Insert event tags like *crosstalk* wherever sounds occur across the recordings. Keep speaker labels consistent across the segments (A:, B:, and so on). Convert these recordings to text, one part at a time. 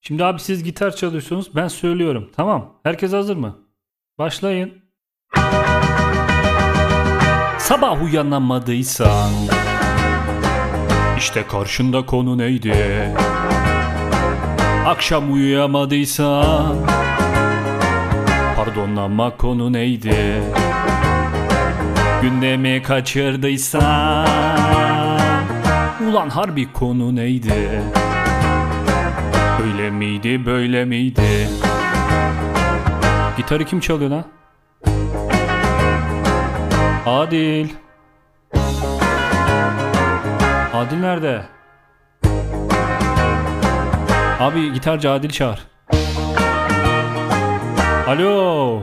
A: Şimdi abi siz gitar çalıyorsunuz. Ben söylüyorum. Tamam. Herkes hazır mı? Başlayın. Sabah uyanamadıysan işte karşında konu neydi? Akşam uyuyamadıysan Pardon ama konu neydi? Gündemi kaçırdıysan Ulan harbi konu neydi? Öyle miydi böyle miydi? Gitarı kim çalıyor lan? Adil. Adil nerede? Abi gitarcı Adil çağır. Alo.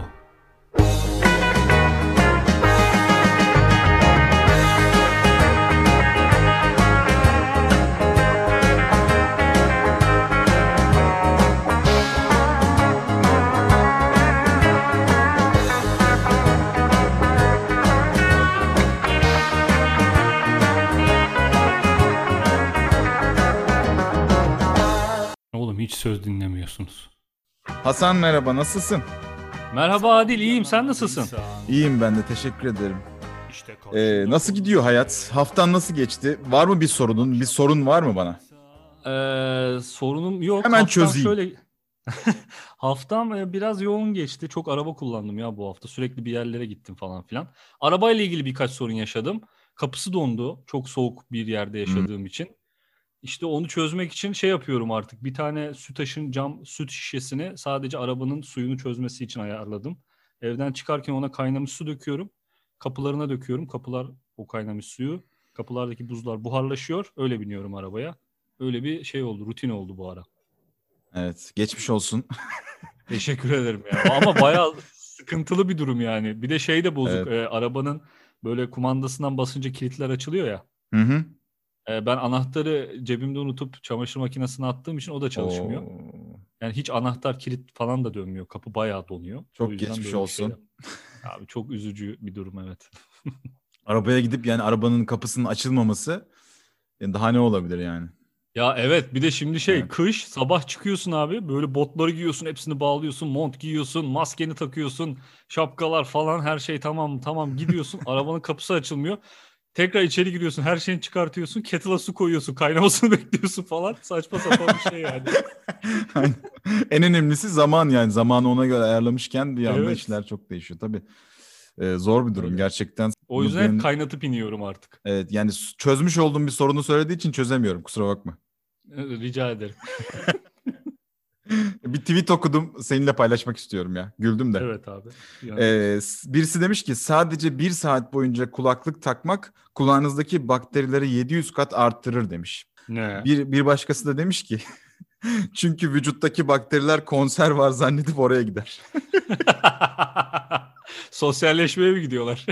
A: Oğlum hiç söz dinlemiyorsunuz.
B: Hasan merhaba nasılsın?
A: Merhaba Adil iyiyim sen nasılsın?
B: İyiyim ben de teşekkür ederim. Ee, nasıl gidiyor hayat? Haftan nasıl geçti? Var mı bir sorunun? Bir sorun var mı bana?
A: Ee, sorunum yok.
B: Hemen
A: Haftam
B: çözeyim.
A: Şöyle... *laughs* Haftam e, biraz yoğun geçti. Çok araba kullandım ya bu hafta. Sürekli bir yerlere gittim falan filan. Arabayla ilgili birkaç sorun yaşadım. Kapısı dondu. Çok soğuk bir yerde yaşadığım için. İşte onu çözmek için şey yapıyorum artık. Bir tane sütaşın cam süt şişesini sadece arabanın suyunu çözmesi için ayarladım. Evden çıkarken ona kaynamış su döküyorum. Kapılarına döküyorum. Kapılar o kaynamış suyu. Kapılardaki buzlar buharlaşıyor. Öyle biniyorum arabaya. Öyle bir şey oldu. Rutin oldu bu ara.
B: Evet geçmiş olsun. *laughs*
A: Teşekkür ederim ya. Ama bayağı sıkıntılı bir durum yani. Bir de şey de bozuk.
B: Evet.
A: Ee, arabanın böyle kumandasından basınca kilitler açılıyor ya.
B: Hı hı.
A: Ee, ben anahtarı cebimde unutup çamaşır makinesine attığım için o da çalışmıyor.
B: Oo,
A: Yani hiç anahtar kilit falan da dönmüyor. Kapı bayağı donuyor.
B: Çok geçmiş
A: bir
B: olsun.
A: şeyler- Abi çok üzücü bir durum evet. *laughs*
B: Arabaya gidip yani arabanın kapısının açılmaması yani daha ne olabilir yani?
A: Ya evet bir de şimdi şey
B: Evet.
A: kış sabah çıkıyorsun abi böyle botları giyiyorsun hepsini bağlıyorsun mont giyiyorsun maskeni takıyorsun şapkalar falan her şey tamam tamam gidiyorsun *laughs* arabanın kapısı açılmıyor. Tekrar içeri giriyorsun her şeyini çıkartıyorsun kettle'a su koyuyorsun kaynamasını *laughs* bekliyorsun falan saçma sapan bir şey yani. *laughs*
B: En önemlisi zaman yani zamanı ona göre ayarlamışken bir anda
A: Evet.
B: işler çok değişiyor tabii. Ee, zor bir durum
A: Öyle.
B: gerçekten.
A: O yüzden
B: Benim-
A: kaynatıp iniyorum artık.
B: Evet yani çözmüş olduğum bir sorunu söylediği için çözemiyorum kusura bakma.
A: Rica ederim. *laughs* *laughs*
B: Bir tweet okudum seninle paylaşmak istiyorum ya. Güldüm de.
A: Evet abi. Yani-
B: Ee, birisi demiş ki sadece bir saat boyunca kulaklık takmak kulağınızdaki bakterileri 700 kat arttırır demiş.
A: ne?
B: Bir, bir başkası da demiş ki *laughs* çünkü vücuttaki bakteriler konser var zannedip oraya gider. *laughs*
A: Sosyalleşmeye mi gidiyorlar?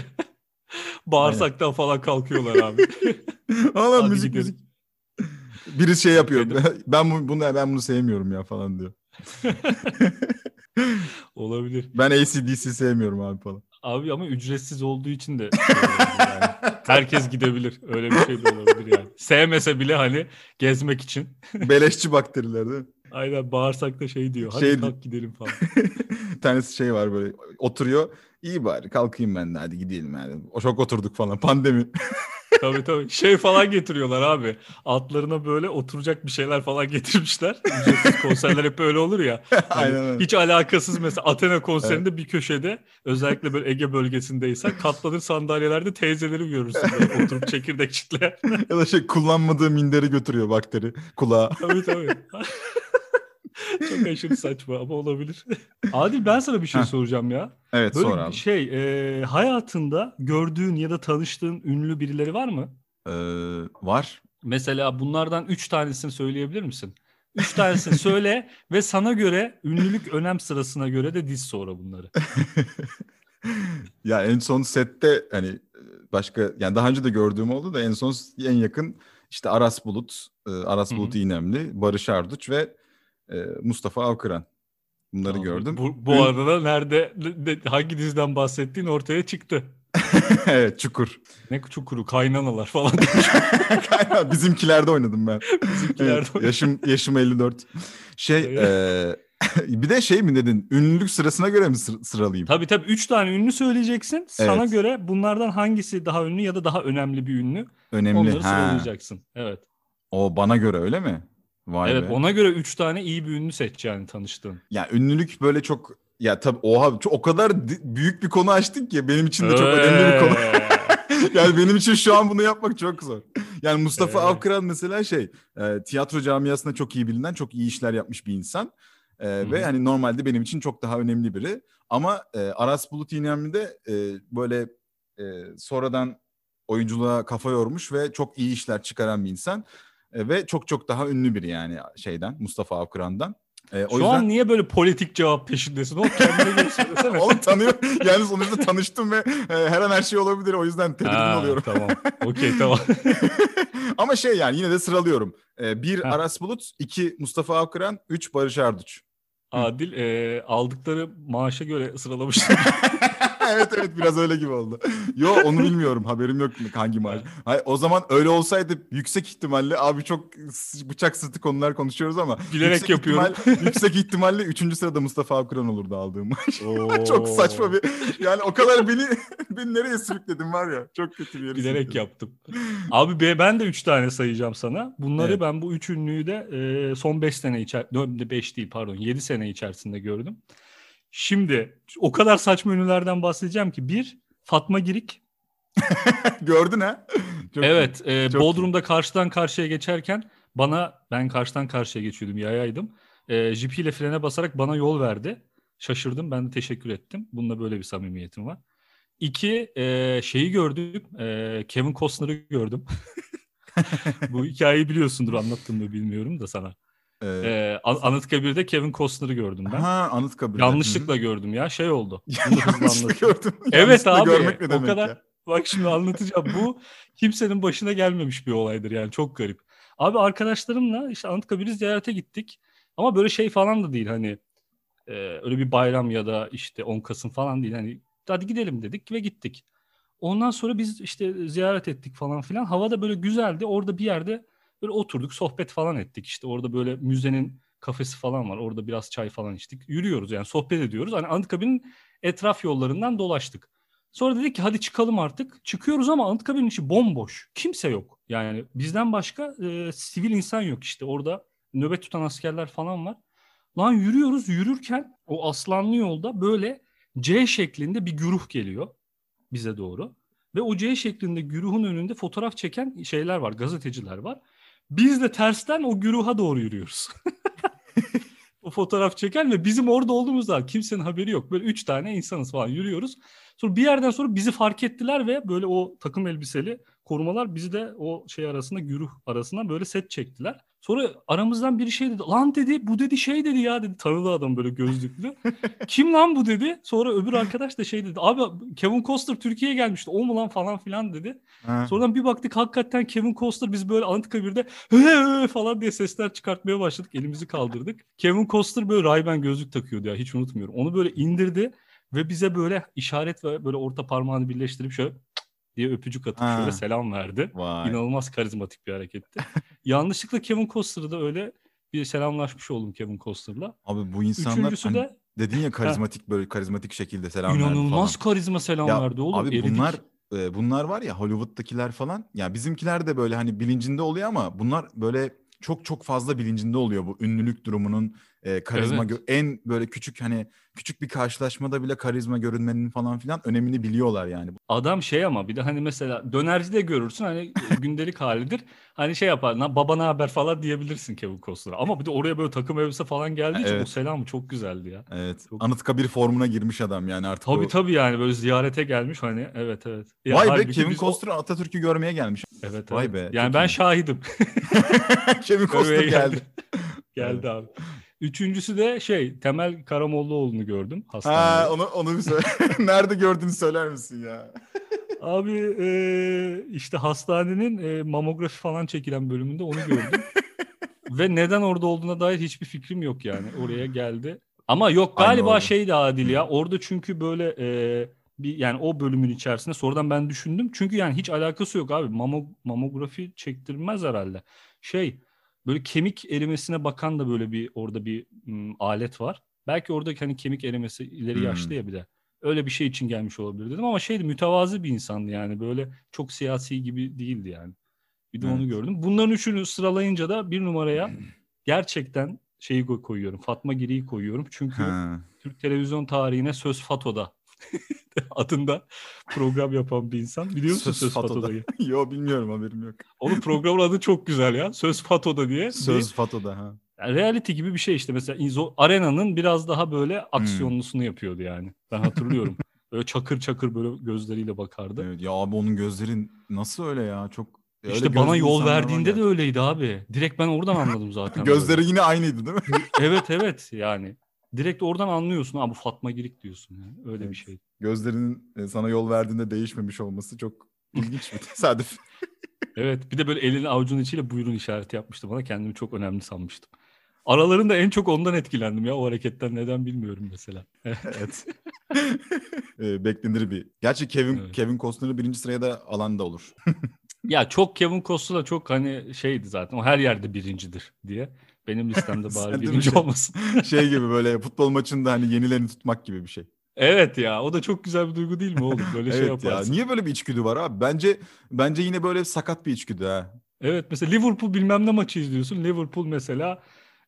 A: Bağırsaktan falan kalkıyorlar abi.
B: Valla müzik
A: gidelim.
B: müzik. Biri şey yapıyor. *laughs* Ben bu- bunu ben bunu sevmiyorum ya falan diyor. *laughs*
A: Olabilir.
B: Ben ACDC sevmiyorum abi falan.
A: Abi ama ücretsiz olduğu için de şey yani. *laughs* herkes gidebilir. Öyle bir şey de olabilir yani. Sevmese bile hani gezmek için.
B: Beleşçi bakteriler değil mi?
A: Aynen bağırsakta şey diyor. Hadi
B: Şey-
A: kalk gidelim falan.
B: Bir tanesi şey var böyle oturuyor. İyi bari kalkayım ben de hadi gidelim yani. O çok oturduk falan *laughs* pandemi.
A: tabii tabii. Şey falan getiriyorlar abi. Altlarına böyle oturacak bir şeyler falan getirmişler. Ücretsiz konserler hep öyle olur ya. *laughs*
B: Aynen öyle.
A: Hiç alakasız mesela Athena konserinde bir köşede özellikle böyle Ege bölgesindeysen katlanır sandalyelerde teyzeleri görürsün böyle *laughs* oturup çekirdek çitleyen.
B: Ya da şey kullanmadığı minderi götürüyor bakteri kulağa.
A: tabii tabii. Çok aşırı saçma ama olabilir. *laughs* Adil ben sana bir şey
B: Heh.
A: soracağım ya.
B: Evet
A: Böyle
B: sor abi.
A: şey e, hayatında gördüğün ya da tanıştığın ünlü birileri var mı?
B: Ee, var.
A: Mesela bunlardan üç tanesini söyleyebilir misin? Üç tanesini söyle *laughs* ve sana göre ünlülük önem sırasına göre de diz sonra bunları. *laughs*
B: ya en son sette hani başka yani daha önce de gördüğüm oldu da en son en yakın işte Aras Bulut, e, Aras. Bulut İynemli, Barış Arduç ve e, Mustafa Avkıran. Bunları
A: Abi,
B: gördüm.
A: Bu, bu arada nerede ne- hangi diziden bahsettiğin ortaya çıktı. *laughs*
B: evet Çukur.
A: Ne çukuru kaynanalar falan. *laughs*
B: Bizimkilerde oynadım ben.
A: Bizimkilerde
B: Evet, yaşım yaşım 54. Şey e, *laughs* bir de şey mi dedin? Ünlülük sırasına göre mi sır- sıralayayım?
A: tabii tabii 3 tane ünlü söyleyeceksin. Sana
B: Evet.
A: göre bunlardan hangisi daha ünlü ya da daha önemli bir ünlü
B: Önemli.
A: onları
B: Ha.
A: sıralayacaksın. Evet.
B: O bana göre öyle mi? Vay
A: evet
B: be.
A: ona göre 3 tane iyi bir ünlü seç yani tanıştığın.
B: Ya ünlülük böyle çok ya tabii oha çok- o kadar büyük bir konu açtık ki benim için de çok önemli bir konu. *laughs* Yani benim için şu an bunu yapmak çok zor. Yani Mustafa
A: Evet.
B: Avkıran mesela şey e, tiyatro camiasında çok iyi bilinen, çok iyi işler yapmış bir insan. E, ve hani normalde benim için çok daha önemli biri. Ama e, Aras Bulut İynemli de e, böyle e, sonradan oyunculuğa kafa yormuş ve çok iyi işler çıkaran bir insan. E, ve çok çok daha ünlü biri yani şeyden Mustafa Avkıran'dan. E, o
A: Şu
B: yüzden
A: an niye böyle politik cevap peşindesin? O kendine söylesene. *laughs*
B: onu tanıyor. Yani sonuçta tanıştım ve e, her an her şey olabilir. O yüzden tedirgin
A: Ha,
B: oluyorum.
A: Tamam. *laughs* Okey tamam. *laughs*
B: Ama şey yani yine de sıralıyorum. Ee, bir
A: Ha.
B: Aras Bulut, iki Mustafa Avkıran, üç Barış Arduç.
A: Adil eee, aldıkları maaşa göre sıralamıştım. *laughs*
B: evet evet biraz öyle gibi oldu. Yo onu bilmiyorum haberim yok hangi maaş. Hayır, o zaman öyle olsaydı yüksek ihtimalle abi çok bıçak sırtı konular konuşuyoruz ama.
A: Bilerek
B: yüksek
A: yapıyorum.
B: ihtimal- *laughs* yüksek ihtimalle üçüncü sırada Mustafa Avkıran olurdu aldığım maaş. *laughs* Çok saçma bir yani o kadar beni beni nereye sürükledin var ya çok kötü bir yere
A: Bilerek yaptım. Abi be- ben de 3 tane sayacağım sana. Bunları
B: Evet.
A: ben bu üç ünlüyü de son 5 sene içer 5 değil pardon 7 sene içerisinde gördüm. Şimdi o kadar saçma ünlülerden bahsedeceğim ki bir Fatma Girik. *laughs*
B: Gördün ha? Çok iyi.
A: evet, e,
B: çok iyi.
A: Bodrum'da karşıdan karşıya geçerken bana ben karşıdan karşıya geçiyordum yayaydım. E, jipiyle frene basarak bana yol verdi. Şaşırdım ben de teşekkür ettim. Bununla böyle bir samimiyetim var. İki e, şeyi gördüm. e, Kevin Costner'ı gördüm. *laughs* Bu hikayeyi biliyorsundur anlattım mı bilmiyorum da sana.
B: Ee,
A: Ee, An- Anıtkabir'de Kevin Costner'ı gördüm ben.
B: ha Anıtkabir'de.
A: Yanlışlıkla gördüm ya şey oldu. *laughs*
B: Hı. Yanlışlıkla gördüm.
A: Evet
B: Yanlışlıkla
A: abi
B: görmek ne
A: o
B: demek
A: kadar
B: ya?
A: bak şimdi anlatacağım. Bu kimsenin başına gelmemiş bir olaydır yani çok garip. Abi arkadaşlarımla işte Anıtkabir'i ziyarete gittik. Ama böyle şey falan da değil hani e, öyle bir bayram ya da işte 10 Kasım falan değil. Hani hadi gidelim dedik ve gittik. Ondan sonra biz işte ziyaret ettik falan filan. Hava da böyle güzeldi. Orada bir yerde böyle oturduk sohbet falan ettik. İşte orada böyle müzenin kafesi falan var. Orada biraz çay falan içtik. Yürüyoruz yani sohbet ediyoruz. Hani Anıtkabir'in etraf yollarından dolaştık. Sonra dedik ki hadi çıkalım artık. Çıkıyoruz ama Anıtkabir'in içi bomboş. Kimse yok. Yani bizden başka e, sivil insan yok işte. Orada nöbet tutan askerler falan var. Lan yürüyoruz yürürken o aslanlı yolda böyle C şeklinde bir güruh geliyor bize doğru. Ve o C şeklinde güruhun önünde fotoğraf çeken şeyler var, gazeteciler var. Biz de tersten o güruha doğru yürüyoruz. *laughs* o fotoğraf çeken ve bizim orada olduğumuzda kimsenin haberi yok. Böyle üç tane insanız falan yürüyoruz. Sonra bir yerden sonra bizi fark ettiler ve böyle o takım elbiseli korumalar bizi de o şey arasında güruh arasına böyle set çektiler. Sonra aramızdan biri şey dedi. Lan dedi bu dedi şey dedi ya dedi. Tanıdı adam böyle gözlüklü. *laughs* Kim lan bu dedi. Sonra öbür arkadaş da şey dedi. Abi Kevin Costner Türkiye'ye gelmişti. O mu lan falan filan dedi.
B: Ha.
A: Sonradan bir baktık hakikaten Kevin Costner biz böyle Anıtkabir'de *laughs* falan diye sesler çıkartmaya başladık. Elimizi kaldırdık. *laughs* Kevin Costner böyle Ray-Ban gözlük takıyordu ya hiç unutmuyorum. Onu böyle indirdi ve bize böyle işaret ve böyle orta parmağını birleştirip şöyle diye öpücük atıp
B: Ha.
A: şöyle selam verdi.
B: Vay.
A: İnanılmaz karizmatik bir hareketti. *laughs* Yanlışlıkla Kevin Costner'ı da öyle bir selamlaşmış oldum Kevin Costner'la.
B: Abi bu insanlar
A: Üçüncüsü
B: hani
A: de
B: dedin ya karizmatik böyle karizmatik şekilde selam verdi
A: inanılmaz
B: falan.
A: karizma selam
B: Ya
A: verdi oğlum.
B: Abi
A: eridik.
B: bunlar e, bunlar var ya Hollywood'dakiler falan. Ya bizimkiler de böyle hani bilincinde oluyor ama bunlar böyle çok çok fazla bilincinde oluyor bu ünlülük durumunun e, karizma
A: Evet.
B: en böyle küçük hani küçük bir karşılaşmada bile karizma görünmenin falan filan önemini biliyorlar yani.
A: Adam şey ama bir de hani mesela dönercide görürsün hani gündelik halidir. Hani şey yapar "Na- baba ne haber falan diyebilirsin Kevin Costner'a. Ama bir de oraya böyle takım elbise falan geldiği için o
B: Evet.
A: selamı çok güzeldi ya.
B: Evet.
A: Çok-
B: Anıtkabir formuna girmiş adam yani artık.
A: Tabii
B: o-
A: tabii yani böyle ziyarete gelmiş hani evet evet. Ya
B: Vay be Kevin
A: o-
B: Costner Atatürk'ü görmeye gelmiş.
A: Evet,
B: Vay
A: evet.
B: be,
A: Yani ben
B: iyi.
A: şahidim. *laughs*
B: Kevin Costner
A: Görmeye
B: geldi.
A: Geldi abi. Üçüncüsü de şey Temel Karamollaoğlu'nu gördüm
B: Ha
A: hastanede.
B: onu onu bir söyle. *laughs* Nerede gördüğünü söyler misin ya?
A: Abi e, işte hastanenin e, mamografi falan çekilen bölümünde onu gördüm. *laughs* Ve neden orada olduğuna dair hiçbir fikrim yok yani. Oraya geldi. Ama yok
B: Aynı
A: galiba
B: orada.
A: şeydi Adil ya. Orada çünkü böyle e, bir yani o bölümün içerisinde sonradan ben düşündüm. Çünkü yani hiç alakası yok abi. Mamo, mamografi çektirmez herhalde. Şey böyle kemik erimesine bakan da böyle bir orada bir m, alet var. Belki oradaki hani kemik erimesi ileri
B: Hmm.
A: yaşlı ya bir de. Öyle bir şey için gelmiş olabilir dedim ama şeydi mütevazı bir insandı yani böyle çok siyasi gibi değildi yani. Bir de onu
B: Evet.
A: gördüm. Bunların üçünü sıralayınca da bir numaraya *clears throat* gerçekten şeyi koy- koyuyorum. Fatma Giri'yi koyuyorum. Çünkü
B: Ha.
A: Türk televizyon tarihine Söz Fato'da *laughs* adında program yapan bir insan. Biliyor musun
B: Söz
A: Söz,
B: Fato'da.
A: Fato'da'yı? *laughs*
B: Yo bilmiyorum haberim yok.
A: Onun programın adı çok güzel ya. Söz Fato'da diye.
B: Söz Fato'da ha.
A: Bir, yani reality gibi bir şey işte. Mesela İzo, Arena'nın biraz daha böyle
B: Hmm.
A: aksiyonlusunu yapıyordu yani. Ben hatırlıyorum. *laughs* böyle çakır çakır böyle gözleriyle bakardı.
B: Evet, ya abi onun gözlerin nasıl öyle ya çok öyle
A: işte bana yol
B: var
A: verdiğinde de öyleydi abi. Direkt ben oradan anladım zaten. böyle.
B: Gözleri yine aynıydı değil mi?
A: evet evet yani. Direkt oradan anlıyorsun. Ha bu Fatma Girik diyorsun. Yani. Öyle bir
B: Evet.
A: şey.
B: Gözlerinin e, sana yol verdiğinde değişmemiş olması çok *laughs* ilginç bir tesadüf. *laughs*
A: Evet bir de böyle elini avucunun içiyle buyurun işareti yapmıştı bana. Kendimi çok önemli sanmıştım. Aralarında en çok ondan etkilendim ya o hareketten neden bilmiyorum mesela.
B: evet. *laughs* e, beklenir bir. Gerçi Kevin
A: Evet.
B: Kevin Costner'ı birinci sıraya da alan da olur.
A: ya çok Kevin Costner çok hani şeydi zaten o her yerde birincidir diye. Benim listemde *laughs* bari birinci
B: şey?
A: olmasın. *laughs*
B: şey gibi böyle futbol maçında hani yenilerini tutmak gibi bir şey.
A: evet ya o da çok güzel bir duygu değil mi oğlum? Böyle şey
B: evet ya.
A: yaparsın.
B: Niye böyle bir içgüdü var abi? Bence bence yine böyle sakat bir içgüdü ha.
A: Evet mesela Liverpool bilmem ne maçı izliyorsun. Liverpool mesela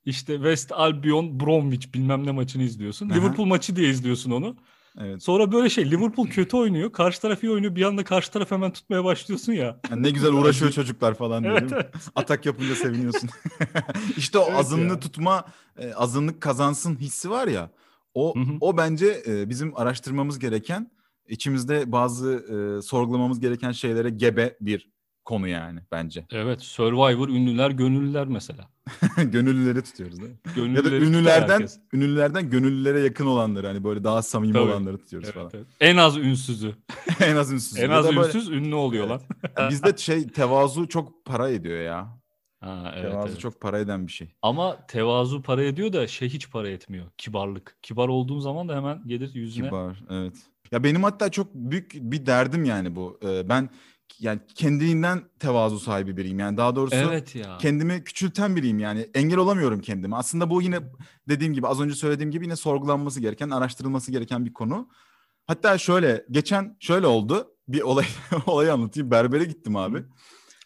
A: işte West Albion Bromwich bilmem ne maçını izliyorsun.
B: Aha.
A: Liverpool maçı diye izliyorsun onu.
B: Evet.
A: Sonra böyle şey Liverpool kötü oynuyor. Karşı taraf iyi oynuyor. Bir anda karşı taraf hemen tutmaya başlıyorsun ya.
B: Yani ne güzel *laughs* uğraşıyor çocuklar falan diye.
A: Evet, evet.
B: Atak yapınca seviniyorsun. *laughs* *laughs* işte o
A: Evet
B: azınlığı
A: ya.
B: tutma, e, azınlık kazansın hissi var ya. O
A: Hı hı.
B: o bence e, bizim araştırmamız gereken, içimizde bazı e, sorgulamamız gereken şeylere gebe bir konu yani bence.
A: Evet Survivor ünlüler gönüllüler mesela. *laughs*
B: Gönüllüleri tutuyoruz değil mi? Ya da
A: Gönüllüleri
B: ünlülerden ünlülerden gönüllülere yakın olanları hani böyle daha samimi
A: Tabii.
B: olanları tutuyoruz falan.
A: Evet, evet. En az ünsüzü. *laughs*
B: en az ünsüz.
A: En
B: Ya
A: az
B: da böyle-
A: ünsüz ünlü oluyor lan.
B: Ya Bizde şey tevazu çok para ediyor ya.
A: Ha, evet,
B: tevazu
A: evet.
B: çok para eden bir şey.
A: Ama tevazu para ediyor da şey hiç para etmiyor. Kibarlık. Kibar olduğun zaman da hemen gelir yüzüne.
B: Kibar, evet. Ya benim hatta çok büyük bir derdim yani bu. Ee, ben yani kendiliğinden tevazu sahibi biriyim. Yani daha doğrusu
A: Evet ya.
B: kendimi küçülten biriyim yani. Engel olamıyorum kendime. Aslında bu yine dediğim gibi az önce söylediğim gibi yine sorgulanması gereken, araştırılması gereken bir konu. Hatta şöyle geçen şöyle oldu. Bir olay *laughs* olayı anlatayım. Berbere gittim abi.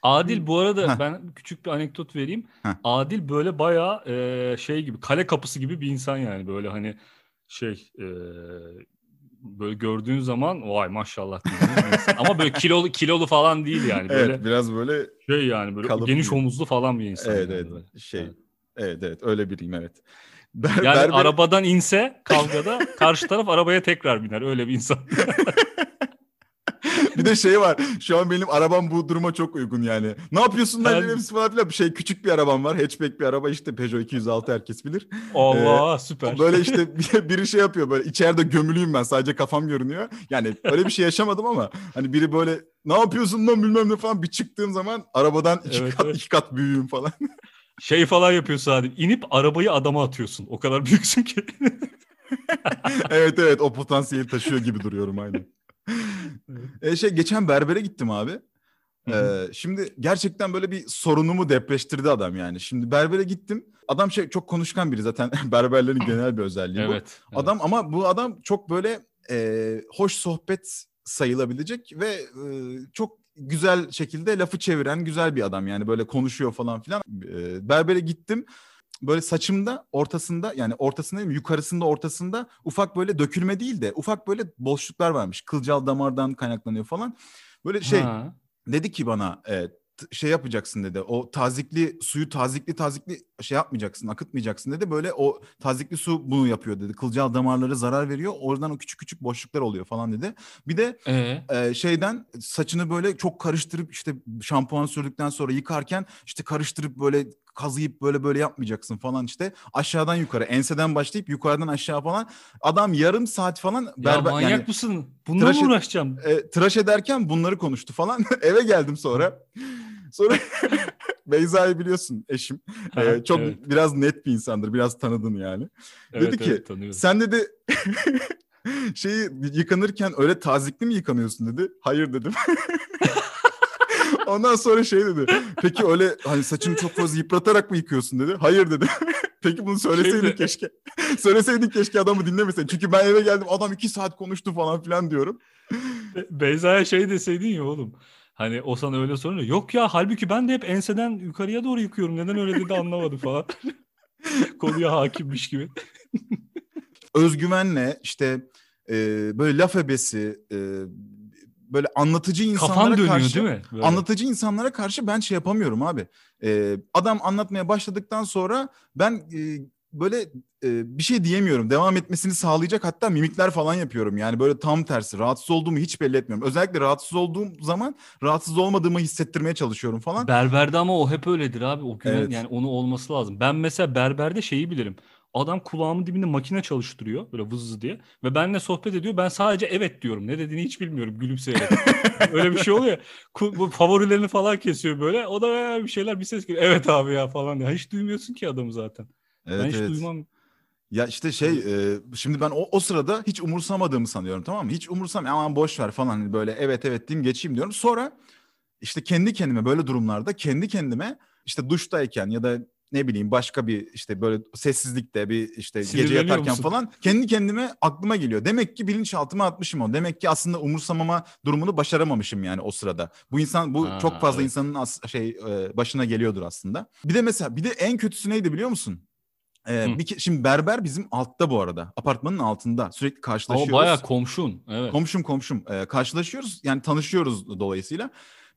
A: Adil bu arada
B: Heh.
A: ben küçük bir anekdot vereyim.
B: Heh.
A: Adil böyle bayağı e, şey gibi kale kapısı gibi bir insan yani böyle hani şey e, böyle gördüğün zaman vay maşallah. Ama böyle kilolu kilolu falan değil yani böyle
B: Evet, biraz böyle
A: şey yani böyle
B: kalıplı
A: geniş
B: bir-
A: omuzlu falan bir insan.
B: evet
A: yani
B: evet
A: böyle.
B: şey.
A: Evet.
B: Evet evet öyle biriyim evet. Ber-
A: Yani
B: berbere-
A: arabadan inse kavgada karşı taraf arabaya tekrar biner öyle bir insan. *laughs*
B: bir de şey var. Şu an benim arabam bu duruma çok uygun yani. Ne yapıyorsun lan
A: Ben-
B: falan filan. Bir şey küçük bir arabam var. Hatchback bir araba işte Peugeot 206 herkes bilir.
A: Allah süper.
B: Böyle işte bir- biri şey yapıyor böyle içeride gömülüyüm ben sadece kafam görünüyor. Yani öyle bir şey yaşamadım ama hani biri böyle ne yapıyorsun lan bilmem ne falan bir çıktığım zaman arabadan iki
A: Evet,
B: kat
A: evet.
B: iki kat büyüğüm falan. *laughs*
A: Şey falan yapıyorsun Adil. İnip arabayı adama atıyorsun. O kadar büyüksün ki. *laughs*
B: evet evet o potansiyeli taşıyor gibi duruyorum aynen. E şey geçen berbere gittim abi. Ee, şimdi gerçekten böyle bir sorunumu depreştirdi adam yani. Şimdi berbere gittim. Adam şey çok konuşkan biri zaten *laughs* berberlerin genel bir özelliği bu.
A: evet.
B: Adam ama bu adam çok böyle e, hoş sohbet sayılabilecek ve e, çok güzel şekilde lafı çeviren güzel bir adam yani böyle konuşuyor falan filan. E, berbere gittim. Böyle saçımda ortasında yani ortasında değil mi, yukarısında ortasında ufak böyle dökülme değil de ufak böyle boşluklar varmış. Kılcal damardan kaynaklanıyor falan. Böyle şey
A: Ha.
B: dedi ki bana e, şey yapacaksın dedi. O tazikli suyu tazikli tazikli şey yapmayacaksın, akıtmayacaksın dedi. Böyle o tazikli su bunu yapıyor dedi. Kılcal damarlara zarar veriyor. Oradan o küçük küçük boşluklar oluyor falan dedi. Bir de
A: Ee?
B: e, şeyden saçını böyle çok karıştırıp işte şampuan sürdükten sonra yıkarken işte karıştırıp böyle kazıyıp böyle böyle yapmayacaksın falan işte. Aşağıdan yukarı, enseden başlayıp yukarıdan aşağı falan. Adam yarım saat falan
A: Ya
B: berber
A: manyak
B: yani
A: mısın? Bununla
B: tıraş
A: mı uğraşacağım?
B: e, tıraş ederken bunları konuştu falan. *laughs* Eve geldim sonra. Sonra *laughs* Beyza'yı biliyorsun eşim. E,
A: Ha,
B: çok
A: evet.
B: biraz net bir insandır. Biraz tanıdın yani.
A: Evet,
B: dedi ki,
A: evet, tanıyorum.
B: Sen dedi *laughs* şeyi yıkanırken öyle tazikli mi yıkanıyorsun dedi. Hayır dedim. Ondan sonra şey dedi. Peki öyle hani saçını çok fazla yıpratarak mı yıkıyorsun dedi. Hayır dedi. *laughs* Peki bunu söyleseydin
A: Şimdi-
B: keşke. *laughs* söyleseydin keşke adamı dinlemeseydin. Çünkü ben eve geldim adam iki saat konuştu falan filan diyorum.
A: Be- Beyza'ya şey deseydin ya oğlum. Hani o sana öyle sorunca yok ya halbuki ben de hep enseden yukarıya doğru yıkıyorum. Neden öyle dedi anlamadım falan. *laughs* Konuya hakimmiş gibi.
B: Özgüvenle işte e, böyle laf ebesi e, böyle anlatıcı insanlara
A: Kafan dönüyor
B: karşı
A: değil mi? Böyle.
B: anlatıcı insanlara karşı ben şey yapamıyorum abi. Ee, adam anlatmaya başladıktan sonra ben e, böyle e, bir şey diyemiyorum. Devam etmesini sağlayacak hatta mimikler falan yapıyorum. Yani böyle tam tersi rahatsız olduğumu hiç belli etmiyorum. Özellikle rahatsız olduğum zaman rahatsız olmadığımı hissettirmeye çalışıyorum falan.
A: Berberde ama o hep öyledir abi. O güven
B: Evet.
A: yani onu olması lazım. Ben mesela berberde şeyi bilirim. Adam kulağımın dibinde makine çalıştırıyor böyle vız diye ve benimle sohbet ediyor. Ben sadece evet diyorum. Ne dediğini hiç bilmiyorum gülümseyerek. *laughs* Öyle bir şey oluyor. Bu favorilerini falan kesiyor böyle. O da "Ee, bir şeyler bir ses geliyor. Evet abi ya falan diye. Hiç duymuyorsun ki adamı zaten.
B: Evet,
A: ben hiç
B: evet.
A: duymam.
B: Ya işte şey e, şimdi ben o, o sırada hiç umursamadığımı sanıyorum tamam mı? Hiç umursam aman boş ver falan hani böyle evet evet diyeyim geçeyim diyorum. Sonra işte kendi kendime böyle durumlarda kendi kendime işte duştayken ya da ne bileyim başka bir işte böyle sessizlikte bir işte gece yatarken
A: musun?
B: falan kendi kendime aklıma geliyor. Demek ki bilinçaltıma atmışım o. Demek ki aslında umursamama durumunu başaramamışım yani o sırada. Bu insan bu
A: Ha,
B: çok fazla
A: evet.
B: insanın as- şey e, başına geliyordur aslında. Bir de mesela bir de en kötüsü neydi biliyor musun? Ee,
A: Hı.
B: bir ke- şimdi berber bizim altta bu arada. Apartmanın altında. Sürekli
A: Ama
B: karşılaşıyoruz.
A: bayağı komşun. Evet.
B: komşum komşum. Ee, karşılaşıyoruz. Yani tanışıyoruz dolayısıyla.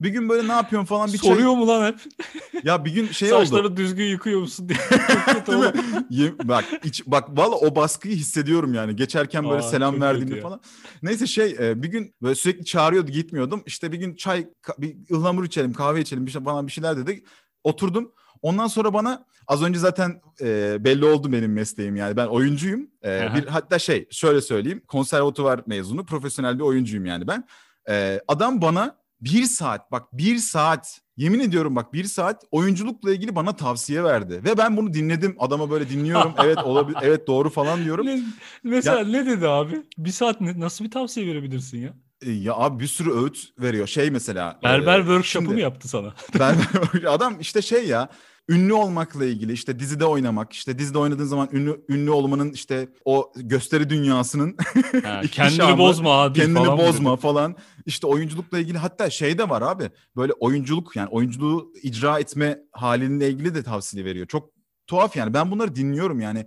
B: Bir gün böyle ne yapıyorsun falan bir
A: Soruyor mu lan hep?
B: çay. Ya bir gün şey
A: Saçları
B: oldu.
A: düzgün yıkıyor musun diye. *laughs*
B: Değil mi?
A: oğlum.
B: Ye- bak iç, bak valla o baskıyı hissediyorum yani. Geçerken böyle
A: Aa,
B: selam verdiğimde falan. Neyse şey e, bir gün böyle sürekli çağırıyordu gitmiyordum. İşte bir gün çay bir ıhlamur içelim kahve içelim bir şey falan bir şeyler dedi. Oturdum. Ondan sonra bana az önce zaten e, belli oldu benim mesleğim yani ben oyuncuyum. E, bir hatta şey şöyle söyleyeyim konservatuvar mezunu profesyonel bir oyuncuyum yani ben. E, adam bana bir saat bak bir saat yemin ediyorum bak bir saat oyunculukla ilgili bana tavsiye verdi. Ve ben bunu dinledim adama böyle dinliyorum *laughs* evet olabilir evet doğru falan diyorum.
A: Ne, mesela ne dedi abi? Bir saat ne- nasıl bir tavsiye verebilirsin ya?
B: E, Ya abi bir sürü öğüt veriyor. Şey mesela.
A: Berber
B: e,
A: workshop'u
B: şimdi-
A: mu yaptı sana? *laughs*
B: Berber adam işte şey ya ünlü olmakla ilgili işte dizide oynamak işte dizide oynadığın zaman ünlü ünlü olmanın işte o gösteri dünyasının *laughs*
A: Ha, kendini
B: şamı,
A: bozma abi
B: kendini
A: falan
B: bozma
A: dedi?
B: falan işte oyunculukla ilgili hatta şey de var abi böyle oyunculuk yani oyunculuğu icra etme halinle ilgili de tavsiye veriyor. Çok tuhaf yani ben bunları dinliyorum yani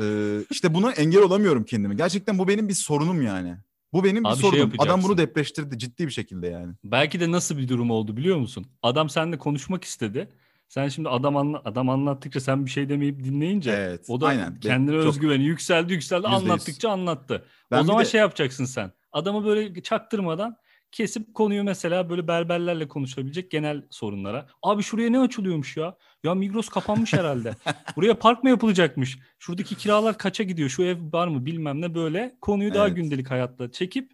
B: Ee, işte buna engel olamıyorum kendimi. Gerçekten bu benim bir sorunum yani. Bu benim bir
A: Abi şey
B: sorunum. Adam bunu depreştirdi ciddi bir şekilde yani.
A: Belki de nasıl bir durum oldu biliyor musun? Adam seninle konuşmak istedi. Sen şimdi adam anla- adam anlattıkça sen bir şey demeyip dinleyince
B: Evet.
A: o da
B: aynen.
A: kendine
B: Çok-
A: özgüveni yükseldi yükseldi
B: Yüzde yüz.
A: anlattıkça anlattı.
B: Ben
A: o
B: bir
A: zaman
B: de-
A: şey yapacaksın sen. Adamı böyle çaktırmadan kesip konuyu mesela böyle berberlerle konuşabilecek genel sorunlara. Abi şuraya ne açılıyormuş ya? Ya Migros kapanmış herhalde. *laughs* Buraya park mı yapılacakmış? Şuradaki kiralar kaça gidiyor? Şu ev var mı bilmem ne böyle. Konuyu daha
B: Evet.
A: gündelik hayatla çekip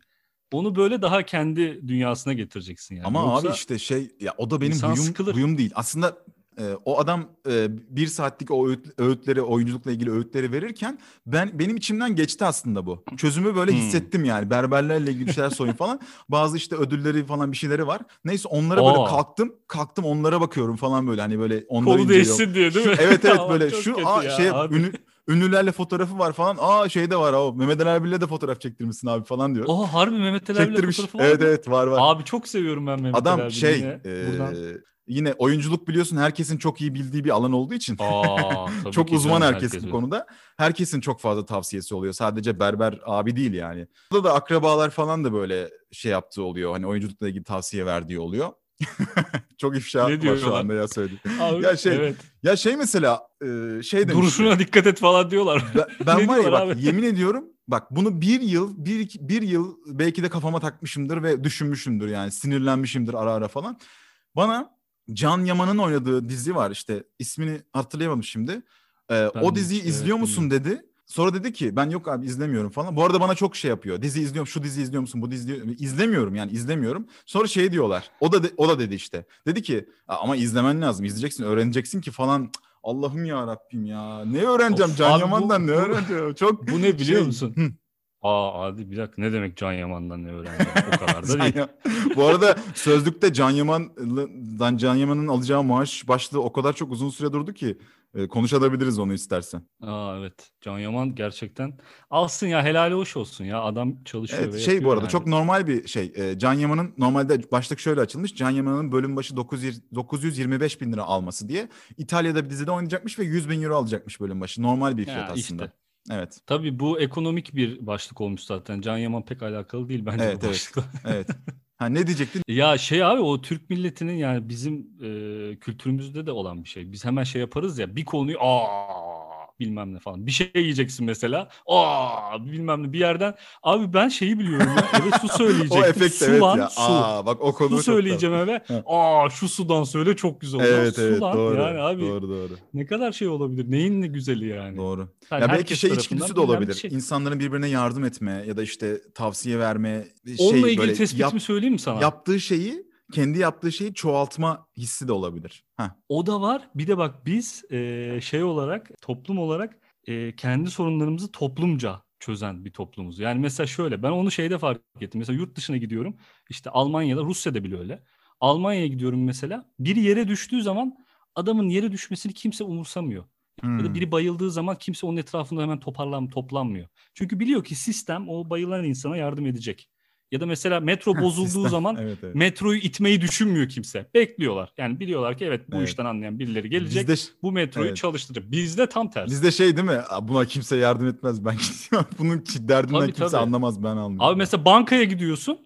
A: onu böyle daha kendi dünyasına getireceksin yani.
B: Ama
A: Yoksa
B: abi işte şey ya o da benim huyum,
A: sıkılır.
B: huyum değil. Aslında e, o adam e, bir saatlik o öğüt- öğütleri oyunculukla ilgili öğütleri verirken ben benim içimden geçti aslında bu. Çözümü böyle
A: Hmm.
B: hissettim yani berberlerle ilgili bir şeyler sorayım falan. *laughs* Bazı işte ödülleri falan bir şeyleri var. Neyse onlara böyle
A: Aa.
B: kalktım kalktım onlara bakıyorum falan böyle hani böyle onları
A: kolu değişsin diye değil mi?
B: Şu- evet evet *laughs* böyle şu
A: ya
B: şey
A: abi.
B: ünlü, ünlülerle fotoğrafı var falan. Aa şey de var o Mehmet Ali Erbil'le de fotoğraf çektirmişsin abi falan diyor.
A: Oha harbi Mehmet Ali Erbil'le fotoğrafı var
B: Evet
A: mı?
B: evet var var.
A: Abi çok seviyorum ben Mehmet Ali
B: Adam
A: Erbil'i
B: şey e,
A: Buradan.
B: Yine oyunculuk biliyorsun herkesin çok iyi bildiği bir alan olduğu için
A: Aa, *laughs* tabii
B: çok uzman herkes,
A: herkes
B: bu konuda. Herkesin çok fazla tavsiyesi oluyor. Sadece berber abi değil yani. Burada da akrabalar falan da böyle şey yaptığı oluyor. Hani oyunculukla ilgili tavsiye verdiği oluyor. *laughs* çok ifşa
A: Ne
B: var şu anda ya söyledim. *laughs*
A: Abi,
B: Ya şey,
A: evet.
B: Ya şey mesela e, şey demişti.
A: Duruşuna dikkat et falan diyorlar.
B: Ben, ben var ya bak
A: abi?
B: yemin ediyorum bak bunu bir yıl bir, bir yıl belki de kafama takmışımdır ve düşünmüşümdür yani sinirlenmişimdir ara ara falan. Bana Can Yaman'ın oynadığı dizi var işte ismini hatırlayamadım şimdi. Ee,
A: Ben
B: o diziyi
A: hiç, evet,
B: izliyor musun dedi. Sonra dedi ki ben yok abi izlemiyorum falan. Bu arada bana çok şey yapıyor. Dizi izliyorum, şu dizi izliyor musun? Bu dizi izliyor- izlemiyorum yani izlemiyorum. Sonra şey diyorlar. O da de- o da dedi işte. Dedi ki "Aa, ama izlemen lazım. izleyeceksin, öğreneceksin ki falan. Allah'ım ya Rabbim ya. Ne öğreneceğim
A: Of,
B: Can
A: abi bu-
B: Yaman'dan ne öğreneceğim? Çok
A: Bu ne biliyor
B: şey-
A: musun? Aa hadi bir dakika ne demek Can Yaman'dan ne öğrendin? O kadar da *laughs* değil.
B: Bu arada sözlükte Can Yaman'dan Can Yaman'ın alacağı maaş başlığı o kadar çok uzun süre durdu ki e, konuşabiliriz onu istersen.
A: Aa evet. Can Yaman gerçekten alsın ya helali hoş olsun ya. Adam çalışıyor
B: Evet
A: ve
B: şey bu arada
A: yani.
B: çok normal bir şey. E, Can Yaman'ın normalde başlık şöyle açılmış. Can Yaman'ın bölüm başı 900, 925 bin lira alması diye. İtalya'da bir dizide oynayacakmış ve 100 bin euro alacakmış bölüm başı. Normal bir
A: Ya
B: fiyat
A: işte.
B: Evet.
A: Tabii bu ekonomik bir başlık olmuş zaten. Can Yaman pek alakalı değil bence
B: Evet,
A: bu
B: evet.
A: başlıkla. *laughs*
B: Evet. Ha ne diyecektin? *laughs*
A: Ya şey abi o Türk milletinin yani bizim e, kültürümüzde de olan bir şey. Biz hemen şey yaparız ya bir konuyu aa bilmem ne falan. Bir şey yiyeceksin mesela. Aa bilmem ne bir yerden. Abi ben şeyi biliyorum ya. Eve su *laughs* söyleyecektim.
B: o efekt
A: su
B: evet
A: lan,
B: ya.
A: su.
B: Aa bak o konu
A: su söyleyeceğim eve. Aa şu sudan söyle çok güzel olur.
B: Evet
A: su
B: evet
A: lan.
B: doğru.
A: Yani abi
B: Doğru doğru.
A: ne kadar şey olabilir. Neyin ne güzeli yani.
B: Doğru.
A: Yani
B: ya belki şey içgüdüsü de olabilir.
A: şey.
B: İnsanların birbirine yardım etme ya da işte tavsiye verme.
A: Onunla
B: şey
A: ilgili
B: böyle
A: tespitimi
B: yap-
A: söyleyeyim mi sana?
B: yaptığı şeyi kendi yaptığı şeyi çoğaltma hissi de olabilir. Heh.
A: O da var. Bir de bak biz e, şey olarak toplum olarak e, kendi sorunlarımızı toplumca çözen bir toplumuz. Yani mesela şöyle ben onu şeyde fark ettim. Mesela yurt dışına gidiyorum. İşte Almanya'da, Rusya'da bile öyle. Almanya'ya gidiyorum mesela. Biri yere düştüğü zaman adamın yere düşmesini kimse umursamıyor. Ya da
B: Hmm.
A: biri bayıldığı zaman kimse onun etrafında hemen toparlan toplanmıyor. Çünkü biliyor ki sistem o bayılan insana yardım edecek. Ya da mesela metro bozulduğu zaman
B: evet, evet.
A: metroyu itmeyi düşünmüyor kimse. Bekliyorlar. Yani biliyorlar ki evet bu
B: Evet.
A: işten anlayan birileri gelecek.
B: Bizde,
A: bu metroyu
B: evet.
A: çalıştıracak. Bizde tam tersi.
B: bizde şey değil mi? "Aa, Buna kimse yardım etmez. Ben *laughs* gidiyorum. Bunun derdinden
A: Tabii,
B: kimse
A: tabii.
B: anlamaz. Ben anlıyorum.
A: Abi mesela bankaya gidiyorsun.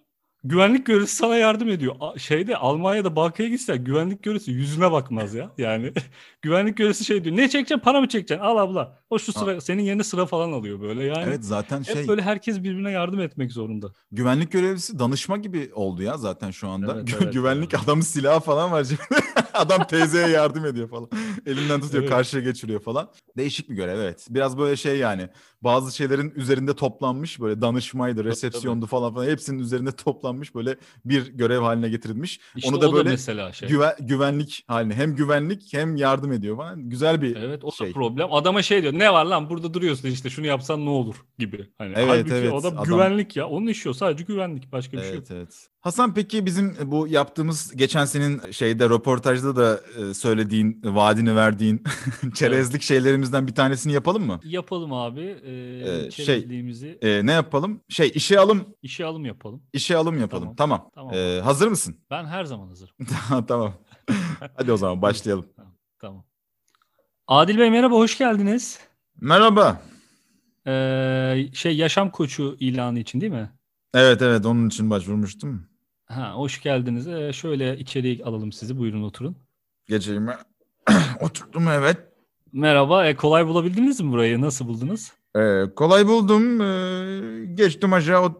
A: Güvenlik görevlisi sana yardım ediyor. Şeyde Almanya'da bankaya gitsen güvenlik görevlisi yüzüne bakmaz ya. Yani *laughs* güvenlik görevlisi şey diyor. Ne çekeceksin? Para mı çekeceksin? Al abla. O şu sıra senin yerine sıra falan alıyor böyle. Yani
B: Evet zaten
A: hep
B: şey
A: böyle herkes birbirine yardım etmek zorunda.
B: güvenlik görevlisi danışma gibi oldu ya zaten şu anda.
A: Evet, *laughs*
B: Gü-
A: evet,
B: güvenlik
A: evet.
B: adamın silahı falan var cebinde. *laughs* *laughs* Adam teyzeye yardım ediyor falan. Elinden tutuyor
A: Evet.
B: karşıya geçiriyor falan. Değişik bir görev evet. Biraz böyle şey yani bazı şeylerin üzerinde toplanmış böyle danışmaydı, resepsiyondu falan falan hepsinin üzerinde toplanmış böyle bir görev haline getirilmiş.
A: İşte
B: Onu da
A: o
B: böyle
A: mesela şey.
B: Güve- güvenlik haline hem güvenlik hem yardım ediyor falan. Güzel bir
A: Evet o
B: şey.
A: da problem. Adama şey diyor. Ne var lan burada duruyorsun işte şunu yapsan ne olur gibi. Hani
B: Evet,
A: halbuki
B: evet,
A: o da
B: adam-
A: güvenlik ya. Onun işi o sadece güvenlik. Başka bir şey yok.
B: Evet evet. Hasan peki bizim bu yaptığımız geçen senin şeyde röportajda da e, söylediğin, vaadini verdiğin *laughs* çerezlik şeylerimizden bir tanesini yapalım mı?
A: Yapalım abi. Ee,
B: Ee, şey-
A: çerezliğimizi
B: E, ne yapalım? Şey işe alım,
A: işe alım yapalım.
B: işe alım yapalım. Tamam.
A: Tamam.
B: E, hazır mısın?
A: Ben her zaman hazırım. *laughs*
B: tamam. *laughs* Hadi o zaman başlayalım.
A: Tamam. Adil Bey merhaba hoş geldiniz.
B: Merhaba.
A: Ee, şey yaşam koçu ilanı için değil mi?
B: Evet evet onun için başvurmuştum.
A: Ha hoş geldiniz. Ee, şöyle içeriye alalım sizi. Buyurun oturun.
B: Geçeyim. *clears throat* Oturdum evet.
A: Merhaba. E, kolay bulabildiniz mi burayı? Nasıl buldunuz?
B: E, kolay buldum. E, geçtim aşağı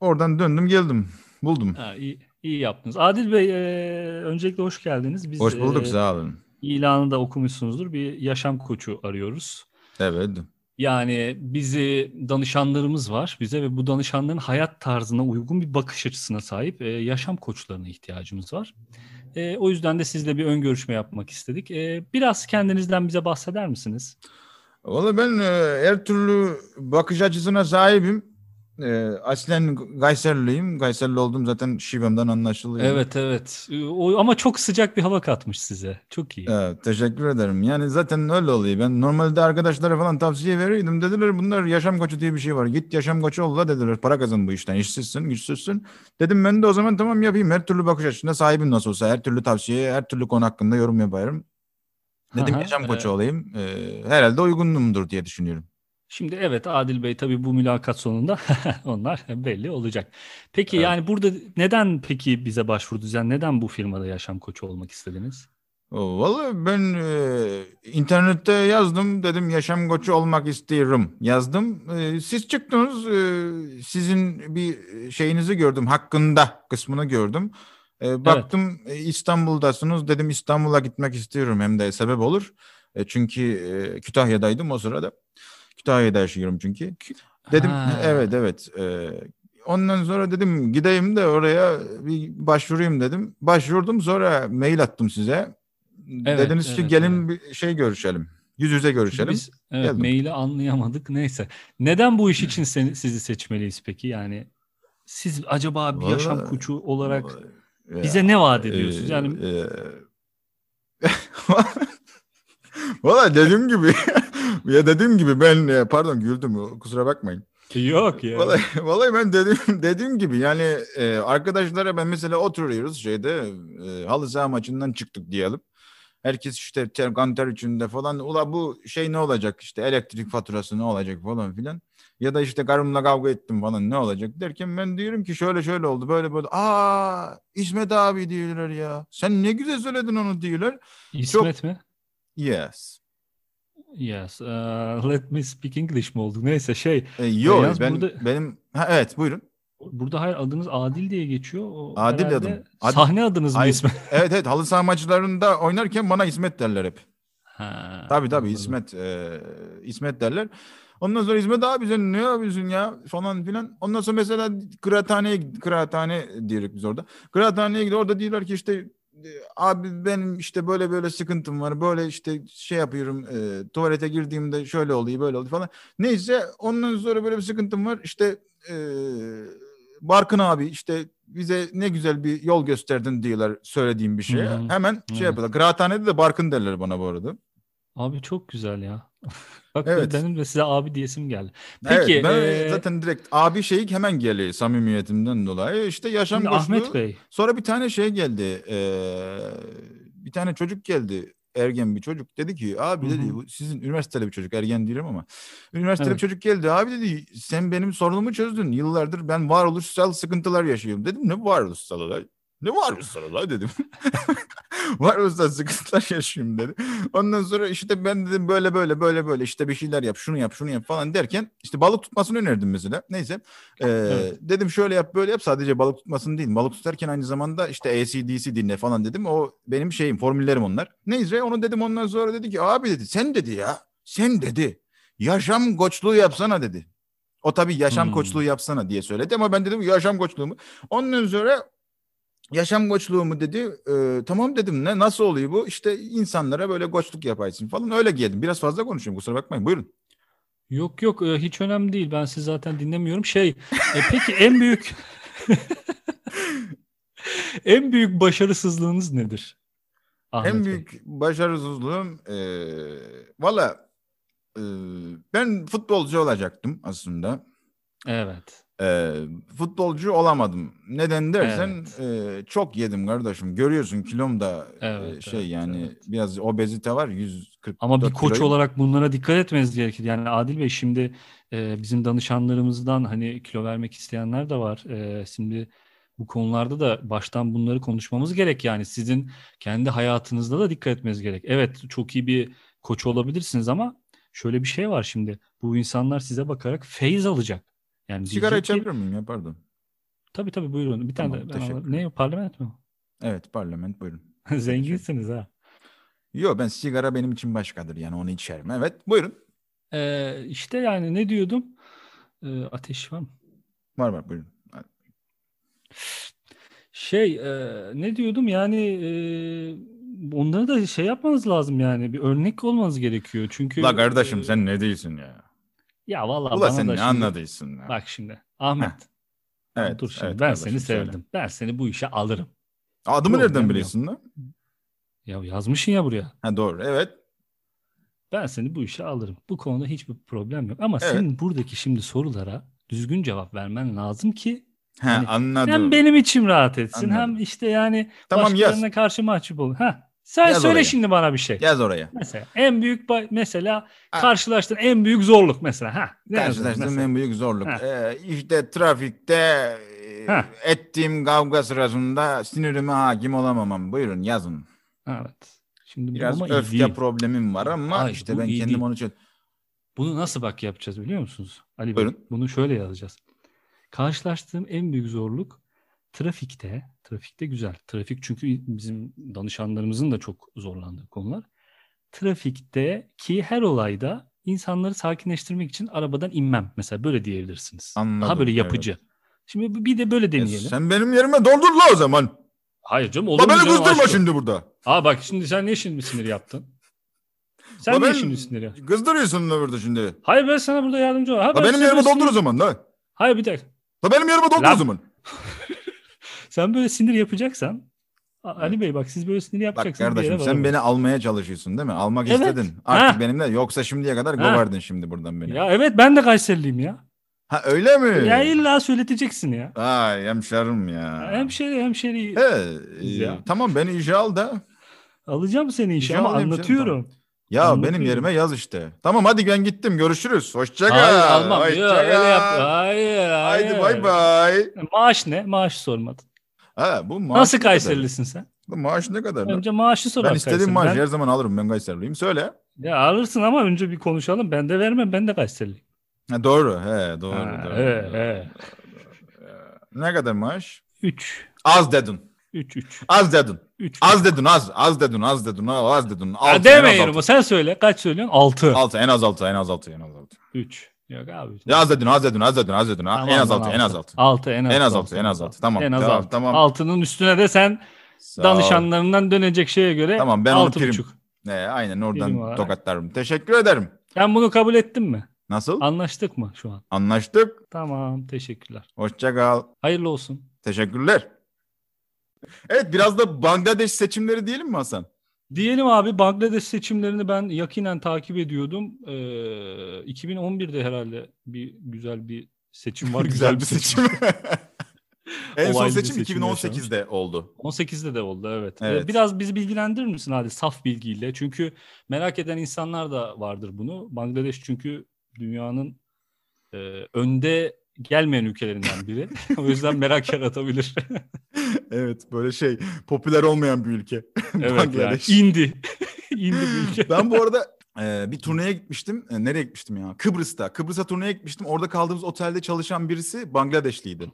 B: oradan döndüm geldim. Buldum.
A: Ha, iyi, iyi yaptınız. Adil Bey e, öncelikle hoş geldiniz. Biz
B: Hoş bulduk
A: e,
B: sağ olun.
A: ilanı da okumuşsunuzdur. Bir yaşam koçu arıyoruz.
B: Evet.
A: Yani bizi danışanlarımız var bize ve bu danışanların hayat tarzına uygun bir bakış açısına sahip e, yaşam koçlarına ihtiyacımız var. E, o yüzden de sizle bir ön görüşme yapmak istedik. E, biraz kendinizden bize bahseder misiniz?
B: Valla ben e, her türlü bakış açısına sahibim. E, aslen Gayserliyim. Gayserli olduğum zaten şivemden anlaşılıyor.
A: Evet evet. E, O, ama çok sıcak bir hava katmış size. Çok iyi.
B: Evet, teşekkür ederim. Yani zaten öyle oluyor. Ben normalde arkadaşlara falan tavsiye verirdim. Dediler bunlar yaşam koçu diye bir şey var. Git yaşam koçu ol la dediler. Para kazan bu işten. İşsizsin, güçsüzsün. Dedim ben de o zaman tamam yapayım. Her türlü bakış açısına sahibim nasıl olsa. Her türlü tavsiye, her türlü konu hakkında yorum yaparım. Dedim
A: Aha,
B: yaşam koçu
A: e,
B: olayım. Ee, herhalde uygunumdur diye düşünüyorum.
A: Şimdi evet Adil Bey tabii bu mülakat sonunda *laughs* onlar belli olacak. Peki
B: Evet.
A: yani burada neden peki bize başvurdunuz? Yani neden bu firmada yaşam koçu olmak istediniz?
B: O, Vallahi ben e, internette yazdım dedim yaşam koçu olmak istiyorum yazdım. E, siz çıktınız e, sizin bir şeyinizi gördüm hakkında kısmını gördüm. E, baktım e, İstanbul'dasınız dedim İstanbul'a gitmek istiyorum hem de sebep olur. E, çünkü e, Kütahya'daydım o sırada. Kütahya'da yaşıyorum çünkü. Dedim
A: Ha.
B: evet evet. E, ondan sonra dedim gideyim de oraya bir başvurayım dedim. Başvurdum sonra mail attım size.
A: Evet,
B: Dediniz ki
A: evet,
B: gelin bir şey görüşelim. Yüz yüze görüşelim.
A: biz evet,
B: Geldim.
A: maili anlayamadık. Neyse. Neden bu iş için seni, sizi seçmeliyiz peki? Yani siz acaba bir yaşam
B: Vallahi-
A: koçu olarak
B: Ya,
A: bize ne vaat ediyorsunuz?
B: e,
A: Yani
B: e, *laughs* *laughs* Valla dediğim gibi *laughs* ya dediğim gibi ben e, pardon güldüm kusura bakmayın.
A: yok ya.
B: Vallahi, *laughs* vallahi ben dediğim, dediğim gibi yani e, arkadaşlara ben mesela oturuyoruz şeyde e, halı saha maçından çıktık diyelim. Herkes işte ter, kan ter içinde falan. Ula bu şey ne olacak işte elektrik faturası ne olacak falan filan. Ya da işte karımla kavga ettim falan ne olacak derken ben diyorum ki şöyle şöyle oldu böyle böyle. Aa İsmet abi diyorlar ya. Sen ne güzel söyledin onu diyorlar.
A: İsmet mi?
B: Yes.
A: Yes. uh, let me speak English mi oldu? Neyse şey.
B: E, yo
A: yalnız
B: ben
A: burada-
B: benim ha, evet buyurun.
A: Burada hayır adınız Adil diye geçiyor. O
B: Adil adım. Adil-
A: Sahne adınız mı. İsmet? *laughs*
B: Evet evet halı saha maçlarında oynarken bana İsmet derler hep.
A: Ha,
B: Tabii tabii
A: anladım.
B: İsmet e, İsmet derler. Ondan sonra İsmet abi sen ne yapıyorsun ya falan filan. Ondan sonra mesela kıraathaneye kıraathane diyoruz biz orada. Kıraathaneye gidiyor orada diyorlar ki işte abi benim işte böyle böyle sıkıntım var. Böyle işte şey yapıyorum e, tuvalete girdiğimde şöyle oluyor böyle oluyor falan. Neyse ondan sonra böyle bir sıkıntım var. İşte e, Barkın abi işte bize ne güzel bir yol gösterdin diyorlar söylediğim bir şeye. Hemen şey
A: Evet.
B: yapıyorlar. Kıraathanede de Barkın derler bana bu arada.
A: Abi çok güzel ya. *laughs* Bak
B: Evet.
A: benim de size abi diyesim geldi. Peki
B: evet, ben
A: eee,
B: zaten direkt abi şey hemen geliyor samimiyetimden dolayı. İşte yaşam
A: şimdi
B: koçluğu.
A: Ahmet Bey.
B: Sonra bir tane şey geldi. eee, bir tane çocuk geldi. Ergen bir çocuk. Dedi ki abi dedi
A: hı.
B: bu sizin üniversiteli bir çocuk. Ergen değilim ama. Üniversiteli
A: Evet.
B: bir çocuk geldi. Abi dedi sen benim sorunumu çözdün. Yıllardır ben varoluşsal sıkıntılar yaşıyorum. Dedim ne varoluşsal olay? Ne varoluşsal olay dedim. *laughs* varoluşsal sıkıntılar yaşıyorum dedi. Ondan sonra işte ben dedim böyle böyle böyle böyle işte bir şeyler yap şunu yap şunu yap falan derken işte balık tutmasını önerdim mesela. Neyse Ee,
A: Evet.
B: dedim şöyle yap böyle yap sadece balık tutmasını değil balık tutarken aynı zamanda işte ACDC dinle falan dedim. O benim şeyim formüllerim onlar. Neyse onu dedim ondan sonra dedi ki abi dedi sen dedi ya sen dedi yaşam koçluğu yapsana dedi. O tabii yaşam
A: Hmm.
B: koçluğu yapsana diye söyledi ama ben dedim yaşam koçluğu mu? Ondan sonra yaşam koçluğu mu dedi. Ee, tamam dedim ne nasıl oluyor bu? İşte insanlara böyle koçluk yaparsın falan öyle geldim. Biraz fazla konuşuyorum kusura bakmayın buyurun.
A: Yok yok e, hiç önemli değil. Ben sizi zaten dinlemiyorum. Şey e, peki en büyük *laughs* en büyük başarısızlığınız nedir? Ahmet
B: En
A: Bey?
B: büyük başarısızlığım eee valla eee, ben futbolcu olacaktım aslında.
A: Evet.
B: Eee, futbolcu olamadım. Neden dersen
A: Evet.
B: eee, çok yedim kardeşim. Görüyorsun kilom da
A: Evet,
B: şey
A: evet,
B: yani
A: evet.
B: biraz obezite var 144
A: Ama bir koç
B: kiloyum.
A: olarak bunlara dikkat etmeniz gerekir. Yani Adil Bey şimdi e, bizim danışanlarımızdan hani kilo vermek isteyenler de var. E, şimdi bu konularda da baştan bunları konuşmamız gerek. Yani sizin kendi hayatınızda da dikkat etmeniz gerek. Evet çok iyi bir koç olabilirsiniz ama şöyle bir şey var şimdi. Bu insanlar size bakarak feyz alacak. Yani
B: Sigara içebilir miyim ya pardon.
A: Tabii tabii buyurun. Bir tane
B: Tamam,
A: de ben. Ne parlament mi?
B: Evet parlament buyurun. *laughs*
A: Zenginsiniz ha.
B: Yok ben sigara benim için başkadır yani onu içerim. Evet buyurun.
A: Ee, işte yani ne diyordum? Ee, ateş var mı?
B: Var var buyurun.
A: Şey e, ne diyordum yani e, onları da şey yapmanız lazım yani bir örnek olmanız gerekiyor çünkü
B: La kardeşim
A: e,
B: sen ne değilsin ya.
A: Ya vallahi
B: Ula
A: bana
B: sen
A: da
B: ne
A: şimdi-
B: anladıysan ya.
A: bak şimdi Ahmet
B: Evet,
A: dur şimdi
B: evet
A: ben seni
B: söyle.
A: sevdim ben seni bu işe alırım
B: Adımı
A: Problem
B: nereden biliyorsun lan?
A: ya yazmışsın ya buraya
B: Ha doğru evet.
A: ben seni bu işe alırım bu konuda hiçbir problem yok ama
B: Evet.
A: senin buradaki şimdi sorulara düzgün cevap vermen lazım ki
B: Ha
A: Yani
B: anladım.
A: hem benim içim rahat etsin
B: Anladım.
A: hem işte yani
B: Tamam, yaz.
A: başkalarına karşı mahcup olun. Ha, sen
B: Yaz
A: söyle
B: oraya.
A: şimdi bana bir şey.
B: Yaz oraya.
A: Mesela en büyük mesela
B: Ha.
A: karşılaştığın en büyük zorluk mesela. Ha.
B: Karşılaştığım en büyük zorluk.
A: Ha.
B: Ee, işte trafikte e,
A: Ha.
B: ettiğim kavga sırasında sinirime hakim olamamam. Buyurun yazın.
A: Evet. Şimdi
B: Biraz
A: ama
B: öfke
A: değil.
B: problemim var ama
A: Hayır,
B: işte ben kendim
A: değil.
B: onu çöz.
A: Bunu nasıl bak yapacağız biliyor musunuz? Ali Bey,
B: Buyurun.
A: bunu şöyle yazacağız. Karşılaştığım en büyük zorluk trafikte. Trafikte güzel. Trafik çünkü bizim danışanlarımızın da çok zorlandığı konular. Trafikte ki her olayda insanları sakinleştirmek için arabadan inmem. Mesela böyle diyebilirsiniz. Daha
B: Anladım,
A: böyle
B: evet.
A: yapıcı. Şimdi bir de böyle
B: E,
A: deneyelim.
B: sen benim yerime doldur la o zaman.
A: Hayır canım
B: La
A: olur mu
B: beni kızdırma şimdi burada.
A: Aa bak şimdi sen ne şimdi sinir yaptın? Sen
B: La
A: niye şimdi sinir ya?
B: Kızdırıyorsun da burada şimdi.
A: Hayır ben sana burada yardımcı olayım. Ha,
B: La
A: ben
B: benim yerime
A: böyle
B: doldur o zaman la.
A: Hayır bir dakika.
B: La benim yerime doldur o zaman.
A: Sen böyle sinir yapacaksan Ali Bey bak siz böyle sinir
B: Bak
A: yapacaksınız. yere
B: kardeşim sen beni almaya çalışıyorsun değil mi? Almak
A: Evet.
B: istedin. Artık
A: Ha.
B: benimle. Yoksa şimdiye kadar
A: Ha.
B: kovardın şimdi buradan beni.
A: Ya evet ben de Kayseriliyim ya.
B: Ha öyle mi?
A: Ya illa söyleteceksin ya.
B: Ay hemşerim ya.
A: Hemşeri hemşeri.
B: He, e,
A: Ya.
B: tamam beni işe al da.
A: Alacağım seni işe ama
B: alayım canım,
A: anlatıyorum.
B: Ya
A: Anlatıyorum.
B: benim yerime yaz işte. Tamam hadi ben gittim. Görüşürüz. Hoşça kal.
A: Hayır almam.
B: Hoşça
A: Yok, öyle yap. Hayır hayır.
B: Haydi bay bay.
A: Maaş ne? Maaş sormadın.
B: Ha bu maaş
A: Nasıl? Kayserilisin sen?
B: Bu maaş ne kadar?
A: Önce maaşı sor.
B: Ben istediğim maaşı
A: Ben-
B: her zaman alırım. Ben Kayserliyim. Söyle.
A: Ya alırsın ama önce bir konuşalım. Ben de vermem. Ben de Kayseriliyim.
B: Ha, doğru. He doğru.
A: Ha,
B: doğru,
A: he,
B: doğru.
A: he.
B: Ne kadar maaş?
A: 3.
B: Az dedin.
A: 3 3.
B: Az dedin.
A: 3.
B: Az dedin az. Az dedin az dedin. Az dedin. Altı,
A: Ya
B: en az
A: demeyiyorum.
B: altı.
A: Sen söyle. Kaç söylüyorsun? 6.
B: Altı en az altı en az altı en az altı.
A: 3. Yok abi.
B: Ya az dedin az dedin az dedin az dedin.
A: Tamam,
B: en az altı en az altı.
A: 6 en az
B: En az
A: altı,
B: altı en az altı. Tamam.
A: En az
B: tamam,
A: 6.
B: Tamam.
A: Altının üstüne de sen
B: Sağ
A: danışanlarından dönecek şeye göre
B: Tamam, ben
A: altı
B: prim-
A: buçuk.
B: Ee, aynen oradan tokatlarım. Teşekkür ederim.
A: Sen bunu kabul ettin mi?
B: Nasıl?
A: Anlaştık mı şu an?
B: Anlaştık.
A: Tamam. Teşekkürler.
B: Hoşça kal.
A: Hayırlı olsun.
B: Teşekkürler. Evet biraz da Bangladeş seçimleri diyelim mi Hasan?
A: Diyelim abi Bangladeş seçimlerini ben yakinen takip ediyordum. Ee, 2011'de herhalde bir güzel bir seçim var. *laughs*
B: Güzel bir seçim. *laughs* en son *laughs* seçim
A: seçim
B: 2018'de oldu.
A: 18'de de oldu evet. Ee,
B: Evet.
A: Biraz bizi bilgilendirir misin hadi saf bilgiyle? Çünkü merak eden insanlar da vardır bunu. Bangladeş çünkü dünyanın e, önde gelmeyen ülkelerinden biri. *laughs* o yüzden merak yaratabilir. *laughs*
B: evet böyle şey popüler olmayan bir ülke. *laughs*
A: evet yani
B: Bangladeş.
A: indi. indi bir ülke.
B: Ben bu arada e, bir turneye gitmiştim. E, nereye gitmiştim ya? Kıbrıs'ta. Kıbrıs'a turneye gitmiştim. Orada kaldığımız otelde çalışan birisi Bangladeşliydi.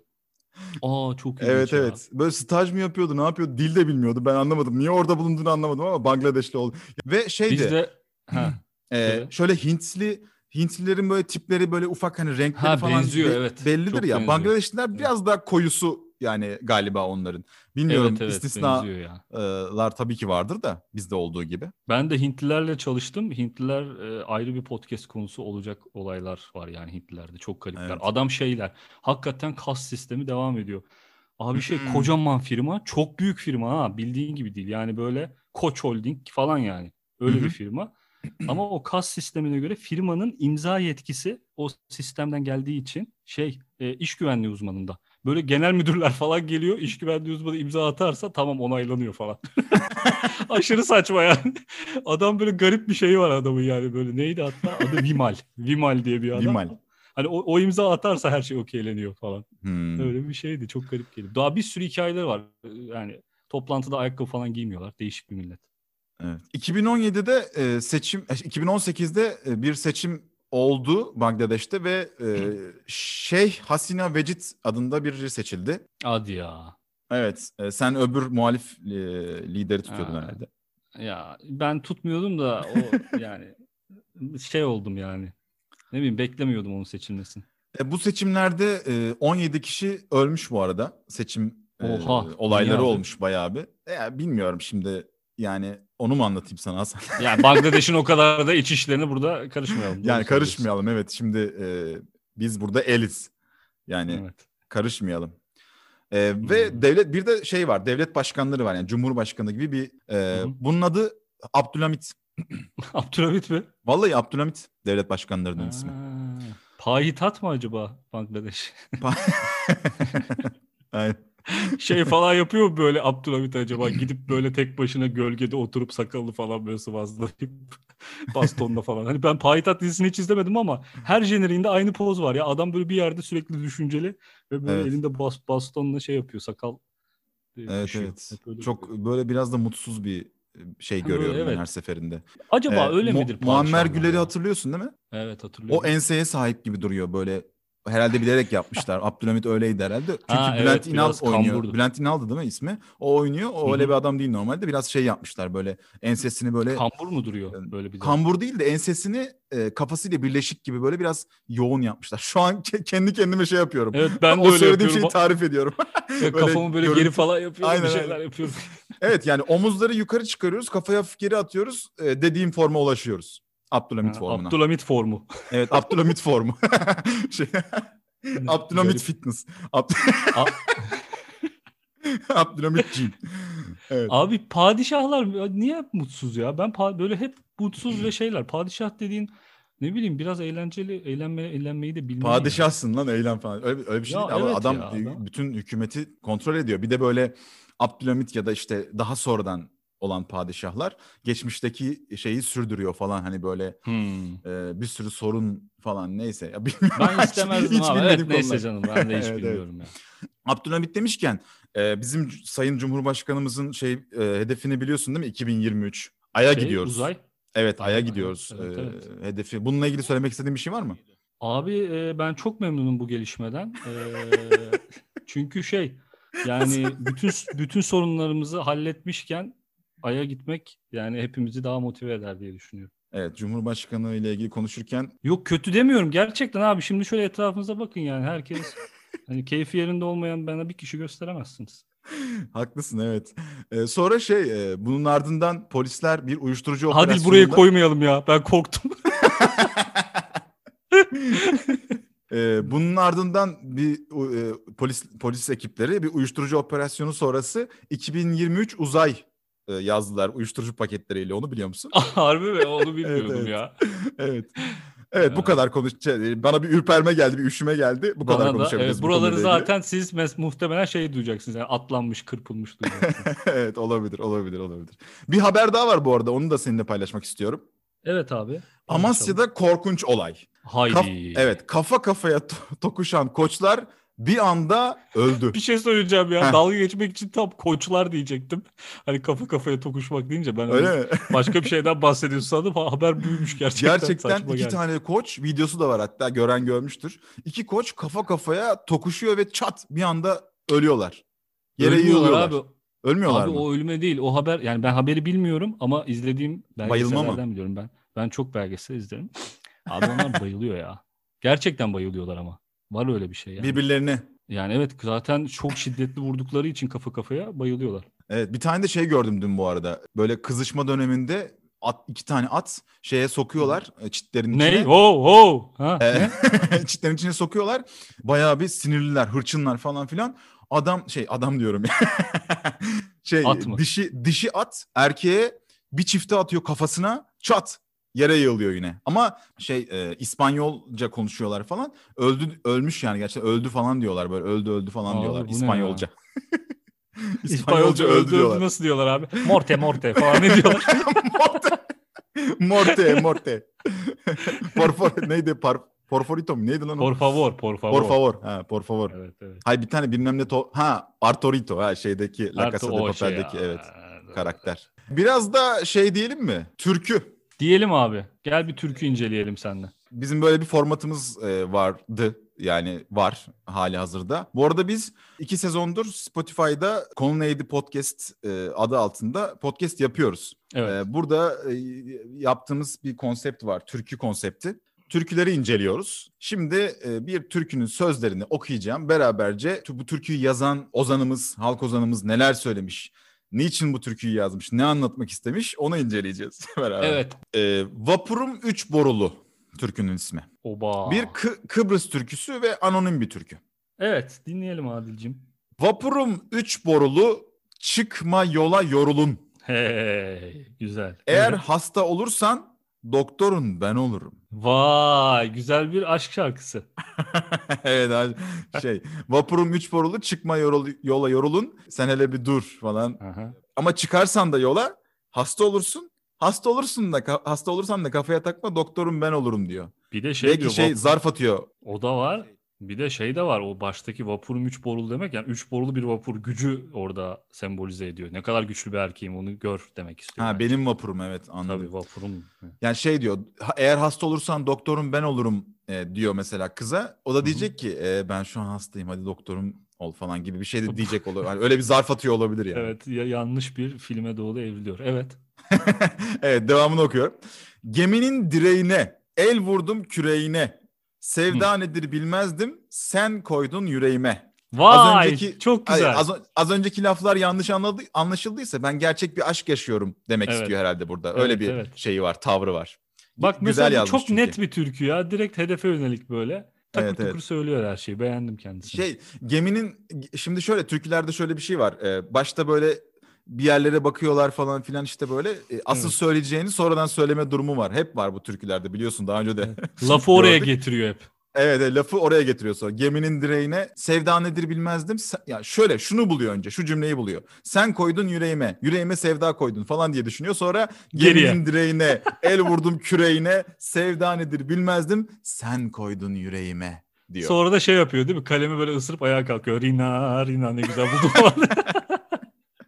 A: Aa çok ilginç
B: Evet
A: ya.
B: evet. Böyle staj mı yapıyordu, ne yapıyordu? Dil de bilmiyordu. Ben anlamadım. Niye orada bulunduğunu anlamadım ama Bangladeşli oldu. Ve şeydi.
A: Biz de *clears throat* ha,
B: e,
A: Evet.
B: şöyle Hintli Hintlilerin böyle tipleri böyle ufak hani renkleri
A: Ha,
B: falan
A: benziyor,
B: be-
A: evet.
B: bellidir
A: Çok
B: ya.
A: benziyor.
B: Bangladeşliler biraz daha koyusu yani galiba onların. Bilmiyorum
A: evet evet
B: istisnalar tabii ki vardır da bizde olduğu gibi.
A: Ben de Hintlilerle çalıştım. Hintliler ayrı bir podcast konusu olacak olaylar var yani Hintlilerde. Çok garipler.
B: Evet.
A: Adam şeyler. Hakikaten kas sistemi devam ediyor. Abi şey
B: Hmm.
A: kocaman firma. Çok büyük firma ha. Bildiğin gibi değil. Yani böyle Koç Holding falan yani. Öyle bir firma. Ama o kas sistemine göre firmanın imza yetkisi o sistemden geldiği için şey e, iş güvenliği uzmanında. Böyle genel müdürler falan geliyor. iş güvenliği uzmanı imza atarsa tamam onaylanıyor falan. *laughs* Aşırı saçma yani. Adam böyle garip bir şeyi var adamın yani böyle neydi hatta adı Vimal. Vimal diye bir adam.
B: Vimal.
A: Hani o, o imza atarsa her şey okeyleniyor falan.
B: Hmm.
A: Öyle bir şeydi. Çok garip geldi. Daha bir sürü hikayeleri var. Yani toplantıda ayakkabı falan giymiyorlar. Değişik bir millet.
B: Evet. 2017'de e, seçim, e, 2018'de e, bir seçim oldu Bangladeş'te ve e, Şeyh Hasina Vecid adında biri seçildi.
A: Hadi ya.
B: Evet, e, sen öbür muhalif e, lideri tutuyordun
A: Ha.
B: herhalde.
A: Ya ben tutmuyordum da o *laughs* yani şey oldum yani. Ne bileyim beklemiyordum onun seçilmesini.
B: E, bu seçimlerde e, 17 kişi ölmüş bu arada. Seçim e,
A: Oha,
B: olayları
A: dünyada.
B: olmuş bayağı bir. E, bilmiyorum şimdi yani onu mu anlatayım sana Hasan? *laughs*
A: Yani Bangladeş'in o kadar da iç işlerine burada karışmayalım.
B: Yani karışmayalım evet şimdi e, biz burada eliz. Yani
A: Evet.
B: karışmayalım. E, ve
A: Hmm.
B: devlet bir de şey var devlet başkanları var yani cumhurbaşkanı gibi bir e,
A: hı.
B: bunun adı Abdülhamit. *laughs*
A: Abdülhamit mi?
B: Vallahi Abdülhamit devlet başkanlarının ismi.
A: Ha, Payitat mı acaba Bangladeş? *laughs*
B: Aynen.
A: Şey falan yapıyor mu böyle Abdülhamit acaba? Gidip böyle tek başına gölgede oturup sakallı falan böyle sıvazlayıp *laughs* bastonla falan. Hani ben Payitat dizisini hiç izlemedim ama her jeneriğinde aynı poz var ya. Adam böyle bir yerde sürekli düşünceli ve böyle
B: Evet.
A: elinde bas, bastonla şey yapıyor sakal. e,
B: Evet
A: düşüyor.
B: evet.
A: Hep öyle
B: Çok
A: duruyor.
B: böyle biraz da mutsuz bir şey
A: Ha, böyle,
B: görüyorum ben
A: evet.
B: her seferinde.
A: Acaba
B: Ee,
A: öyle
B: Mu-
A: midir?
B: Muammer Güler'i hatırlıyorsun değil mi?
A: Evet hatırlıyorum.
B: O enseye sahip gibi duruyor böyle. Herhalde bilerek yapmışlar. *laughs* Abdülhamit öyleydi herhalde. Çünkü
A: Ha,
B: Bülent
A: evet,
B: İnal oynuyor.
A: kamburdu.
B: Bülent İnal'dı değil mi ismi? O oynuyor. O
A: Hı
B: öyle bir adam değil normalde. Biraz şey yapmışlar böyle ensesini böyle
A: Kambur mu duruyor böyle bir
B: kambur değil de ensesini e, kafasıyla birleşik gibi böyle biraz yoğun yapmışlar. Şu an ke- kendi kendime şey yapıyorum.
A: Evet ben de
B: o
A: öyle
B: söylediğim
A: yapıyorum.
B: şeyi tarif ediyorum. *laughs*
A: Ve Kafamı böyle
B: görüntü-
A: geri falan yapıyorum.
B: Aynen,
A: bir şeyler
B: aynen.
A: yapıyorum.
B: Evet yani omuzları yukarı çıkarıyoruz, kafaya hafif geri atıyoruz. e, dediğim forma ulaşıyoruz. Abdülhamit
A: Ha,
B: formuna.
A: Abdülhamit formu.
B: Evet Abdülhamit formu. *laughs* şey, Abdülhamit
A: Garip.
B: fitness. Abd- *laughs* Abdülhamit gym. Evet.
A: Abi padişahlar niye hep mutsuz ya? Ben böyle hep mutsuz ve şeyler. Padişah dediğin ne bileyim biraz eğlenceli eğlenme eğlenmeyi de bilmeli. yani.
B: Padişahsın lan eylem falan. Öyle, öyle bir şey
A: Ya
B: değil.
A: Evet
B: adam
A: ya, adam-
B: bütün hükümeti kontrol ediyor. Bir de böyle Abdülhamit ya da işte daha sonradan olan padişahlar geçmişteki şeyi sürdürüyor falan hani böyle
A: Hmm.
B: e, bir sürü sorun falan neyse. Ya *laughs* bilmiyorum.
A: Ben istemezdim
B: Hiç
A: abi. Evet neyse canım ben de hiç *laughs*
B: Evet, evet.
A: bilmiyorum ya.
B: Abdülhamit demişken e, bizim Sayın Cumhurbaşkanımızın şey e, hedefini biliyorsun değil mi? 2023. Ay'a
A: Şey,
B: gidiyoruz.
A: Uzay.
B: Evet Ay'a
A: Ay'a,
B: gidiyoruz.
A: evet,
B: e,
A: evet.
B: Hedefi. Bununla ilgili söylemek istediğin bir şey var mı?
A: Abi e, ben çok memnunum bu gelişmeden. E, *laughs* çünkü şey yani bütün bütün sorunlarımızı halletmişken Ay'a gitmek yani hepimizi daha motive eder diye düşünüyorum.
B: Evet Cumhurbaşkanı ile ilgili konuşurken
A: Yok kötü demiyorum gerçekten abi şimdi şöyle etrafınıza bakın yani herkes *laughs* hani keyfi yerinde olmayan bana bir kişi gösteremezsiniz.
B: haklısın evet. E, sonra şey e, bunun ardından polisler bir uyuşturucu
A: Hadi
B: operasyonunda...
A: buraya koymayalım ya ben korktum. *laughs*
B: E, bunun ardından bir e, polis polis ekipleri bir uyuşturucu operasyonu sonrası 2023 uzay yazdılar uyuşturucu paketleriyle onu biliyor musun? *laughs*
A: Harbi mi? Onu bilmiyordum
B: evet.
A: ya.
B: evet. Evet bu kadar konuş. Bana bir ürperme geldi, bir üşüme geldi. Bu kadar
A: Bana da,
B: konuşabiliriz.
A: evet,
B: bu
A: buraları
B: konuyla ilgili.
A: zaten siz mes- muhtemelen şey duyacaksınız. Yani atlanmış, kırpılmış duyacaksınız. *laughs*
B: evet olabilir, olabilir, olabilir. Bir haber daha var bu arada. Onu da seninle paylaşmak istiyorum.
A: evet abi.
B: Amasya'da korkunç olay.
A: Haydi.
B: Kaf- evet, kafa kafaya to- *laughs* tokuşan koçlar bir anda öldü.
A: Bir şey söyleyeceğim ya.
B: Heh.
A: Dalga geçmek için tam koçlar diyecektim. Hani kafa kafaya tokuşmak deyince ben öyle
B: mi? *laughs*
A: başka bir şeyden bahsediyorsun sandım. Ha- Haber büyümüş gerçekten.
B: Gerçekten
A: saçma
B: iki
A: geldi.
B: tane koç videosu da var hatta gören görmüştür. İki koç kafa kafaya tokuşuyor ve çat bir anda ölüyorlar. Yere
A: Ölmüyorlar
B: yığılıyorlar.
A: abi.
B: Ölmüyorlar
A: Abi
B: mı?
A: o ölüme değil. O haber yani ben haberi bilmiyorum ama izlediğim
B: Bayılma mı?
A: belgesellerden biliyorum ben. Ben çok belgesel izlerim. Abi onlar *laughs* bayılıyor ya. Gerçekten bayılıyorlar ama. Var öyle bir şey yani.
B: Birbirlerine.
A: Yani evet zaten çok şiddetli vurdukları için kafa kafaya bayılıyorlar.
B: Evet bir tane de şey gördüm dün bu arada. Böyle kızışma döneminde at, iki tane at şeye sokuyorlar e, çitlerin
A: Ne?
B: içine.
A: Ho ho. Ha,
B: E,
A: ne? *laughs*
B: çitlerin içine sokuyorlar. Bayağı bir sinirliler, hırçınlar falan filan. Adam şey adam diyorum ya. *laughs* şey
A: At mı?
B: dişi dişi at erkeğe bir çifte atıyor kafasına çat yere yığılıyor yine. Ama şey e, İspanyolca konuşuyorlar falan. Öldü ölmüş yani gerçekten öldü falan diyorlar böyle öldü öldü falan
A: Abi
B: diyorlar
A: ne
B: İspanyolca. *laughs*
A: İspanyolca öldü öldü nasıl diyorlar abi? Morte morte falan ne diyorlar? *laughs*
B: morte. Morte, morte. *laughs* por favor, neydi? Par, porforito mu? Neydi lan o?
A: por favor, por favor.
B: Por favor. Ha, por favor.
A: Evet evet.
B: Hay bir tane bilmem ne to... Ha, Artorito ha şeydeki La Casa de
A: şey
B: Papel'deki
A: ya.
B: evet karakter. Biraz da şey diyelim mi? Türkü.
A: Diyelim abi. Gel bir türkü inceleyelim seninle.
B: Bizim böyle bir formatımız e, vardı. Yani var hali hazırda. Bu arada biz iki sezondur Spotify'da Konu Neydi Podcast e, adı altında podcast yapıyoruz.
A: Evet.
B: Ee, burada e, yaptığımız bir konsept var, türkü konsepti. Türküleri inceliyoruz. Şimdi e, bir türkünün sözlerini okuyacağım. Beraberce bu türküyü yazan ozanımız, halk ozanımız neler söylemiş? Niçin bu türküyü yazmış? Ne anlatmak istemiş? Onu inceleyeceğiz *laughs* beraber.
A: Evet.
B: Ee, Vapurum Üç Borulu türkünün ismi.
A: Oba.
B: Bir Kı- Kıbrıs türküsü ve anonim bir türkü.
A: Evet dinleyelim Adil'cim.
B: Vapurum Üç Borulu çıkma yola yorulun.
A: Hey güzel.
B: Eğer hasta olursan doktorun ben olurum.
A: Vay güzel bir aşk şarkısı. *laughs*
B: evet abi şey vapurum üç borulu çıkma yorul- yola yorulun sen hele bir dur falan.
A: Aha.
B: Ama çıkarsan da yola hasta olursun. Hasta olursun da hasta olursan da kafaya takma doktorum ben olurum diyor.
A: Bir de şey
B: Belki
A: diyor.
B: şey
A: vap-
B: zarf atıyor.
A: O da var. Bir de şey de var. O baştaki vapurum üç borulu demek. Yani üç borulu bir vapur gücü orada sembolize ediyor. Ne kadar güçlü bir erkeğim onu gör demek istiyor.
B: Ha
A: bence.
B: benim vapurum evet anladım.
A: Tabii vapurum.
B: Yani şey diyor "Ha- eğer hasta olursan doktorum ben olurum e, diyor mesela kıza. O da diyecek ki "E, ben şu an hastayım hadi doktorum ol falan gibi bir şey de diyecek olur. Yani öyle bir zarf atıyor olabilir yani.
A: Evet ya, yanlış bir filme doğru evriliyor. Evet. *laughs*
B: evet devamını okuyorum. Geminin direğine el vurdum küreğine. Sevda nedir bilmezdim sen koydun yüreğime.
A: Vay
B: Az önceki-
A: çok güzel.
B: az, az önceki laflar yanlış anladı, anlaşıldıysa ben gerçek bir aşk yaşıyorum demek
A: Evet.
B: istiyor herhalde burada. Öyle
A: Evet,
B: bir
A: evet.
B: şeyi var, tavrı var.
A: Bak
B: Güzel
A: mesela çok
B: çünkü.
A: net bir türkü ya. Direkt hedefe yönelik böyle. Takır
B: Evet,
A: tukur
B: evet.
A: söylüyor her şeyi. Beğendim kendisini.
B: Şey geminin şimdi şöyle türkülerde şöyle bir şey var. Ee, başta böyle bir yerlere bakıyorlar falan filan işte böyle e, asıl söyleyeceğini sonradan söyleme durumu var. Hep var bu türkülerde biliyorsun daha önce de. *laughs*
A: Lafı oraya getiriyor hep.
B: Evet, evet, lafı oraya getiriyor sonra. Geminin direğine sevda nedir bilmezdim. Sen- ya şöyle şunu buluyor önce. Şu cümleyi buluyor. Sen koydun yüreğime. Yüreğime sevda koydun falan diye düşünüyor. Sonra
A: Geriye.
B: geminin direğine el vurdum küreğine. Sevda nedir bilmezdim. Sen koydun yüreğime diyor.
A: Sonra da şey yapıyor değil mi? Kalemi böyle ısırıp ayağa kalkıyor. Rina Rina ne güzel buldum falan. *laughs*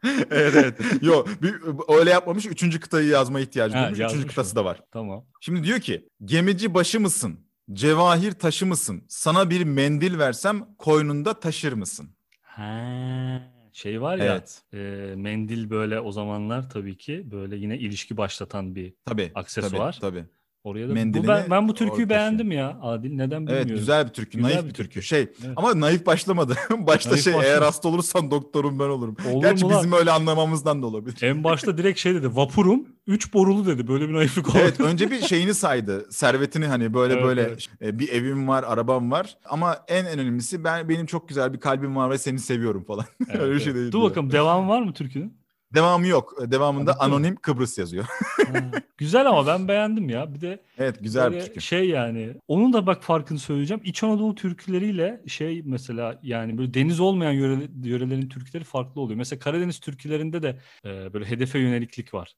A: *laughs*
B: evet evet. Yok bir, öyle yapmamış. Üçüncü kıtayı yazma ihtiyacı duymuş. Üçüncü kıtası da var.
A: tamam.
B: Şimdi diyor ki gemici başı mısın? Cevahir taşı mısın? Sana bir mendil versem koynunda taşır mısın?
A: Ha, şey var ya
B: Evet.
A: e, mendil böyle o zamanlar tabii ki böyle yine ilişki başlatan bir
B: Tabii.
A: Aksesuar.
B: Tabii. tabii.
A: Oraya da bu ben, ben bu türküyü beğendim ya Adil neden bilmiyorum.
B: Evet güzel bir türkü.
A: Güzel
B: naif
A: bir
B: türkü.
A: türkü.
B: Şey
A: Evet.
B: ama naif başlamadı. *laughs* Başta
A: Naif
B: şey eğer
A: başlamadı.
B: hasta olursan doktorum ben olurum.
A: Olur
B: Gerçi
A: mu lan?
B: bizim öyle anlamamızdan da olabilir.
A: En başta direkt şey dedi vapurum 3 borulu dedi böyle bir naiflik oldu.
B: Evet önce bir şeyini saydı. Servetini hani böyle
A: Evet,
B: böyle
A: evet.
B: e, bir evim var, arabam var. Ama en en önemlisi ben benim çok güzel bir kalbim var ve seni seviyorum falan.
A: Evet, *laughs*
B: öyle bir şey değil.
A: Dur bakalım devamı var mı türkünün?
B: Devamı yok. Devamında
A: Bitti mi?
B: anonim Kıbrıs yazıyor. *laughs*
A: Güzel ama ben beğendim ya. Bir de
B: evet güzel bir türkü.
A: Şey yani onun da bak farkını söyleyeceğim. İç Anadolu türküleriyle şey mesela yani böyle deniz olmayan yöre, yörelerin türküleri farklı oluyor. Mesela Karadeniz türkülerinde de e, böyle hedefe yöneliklik var.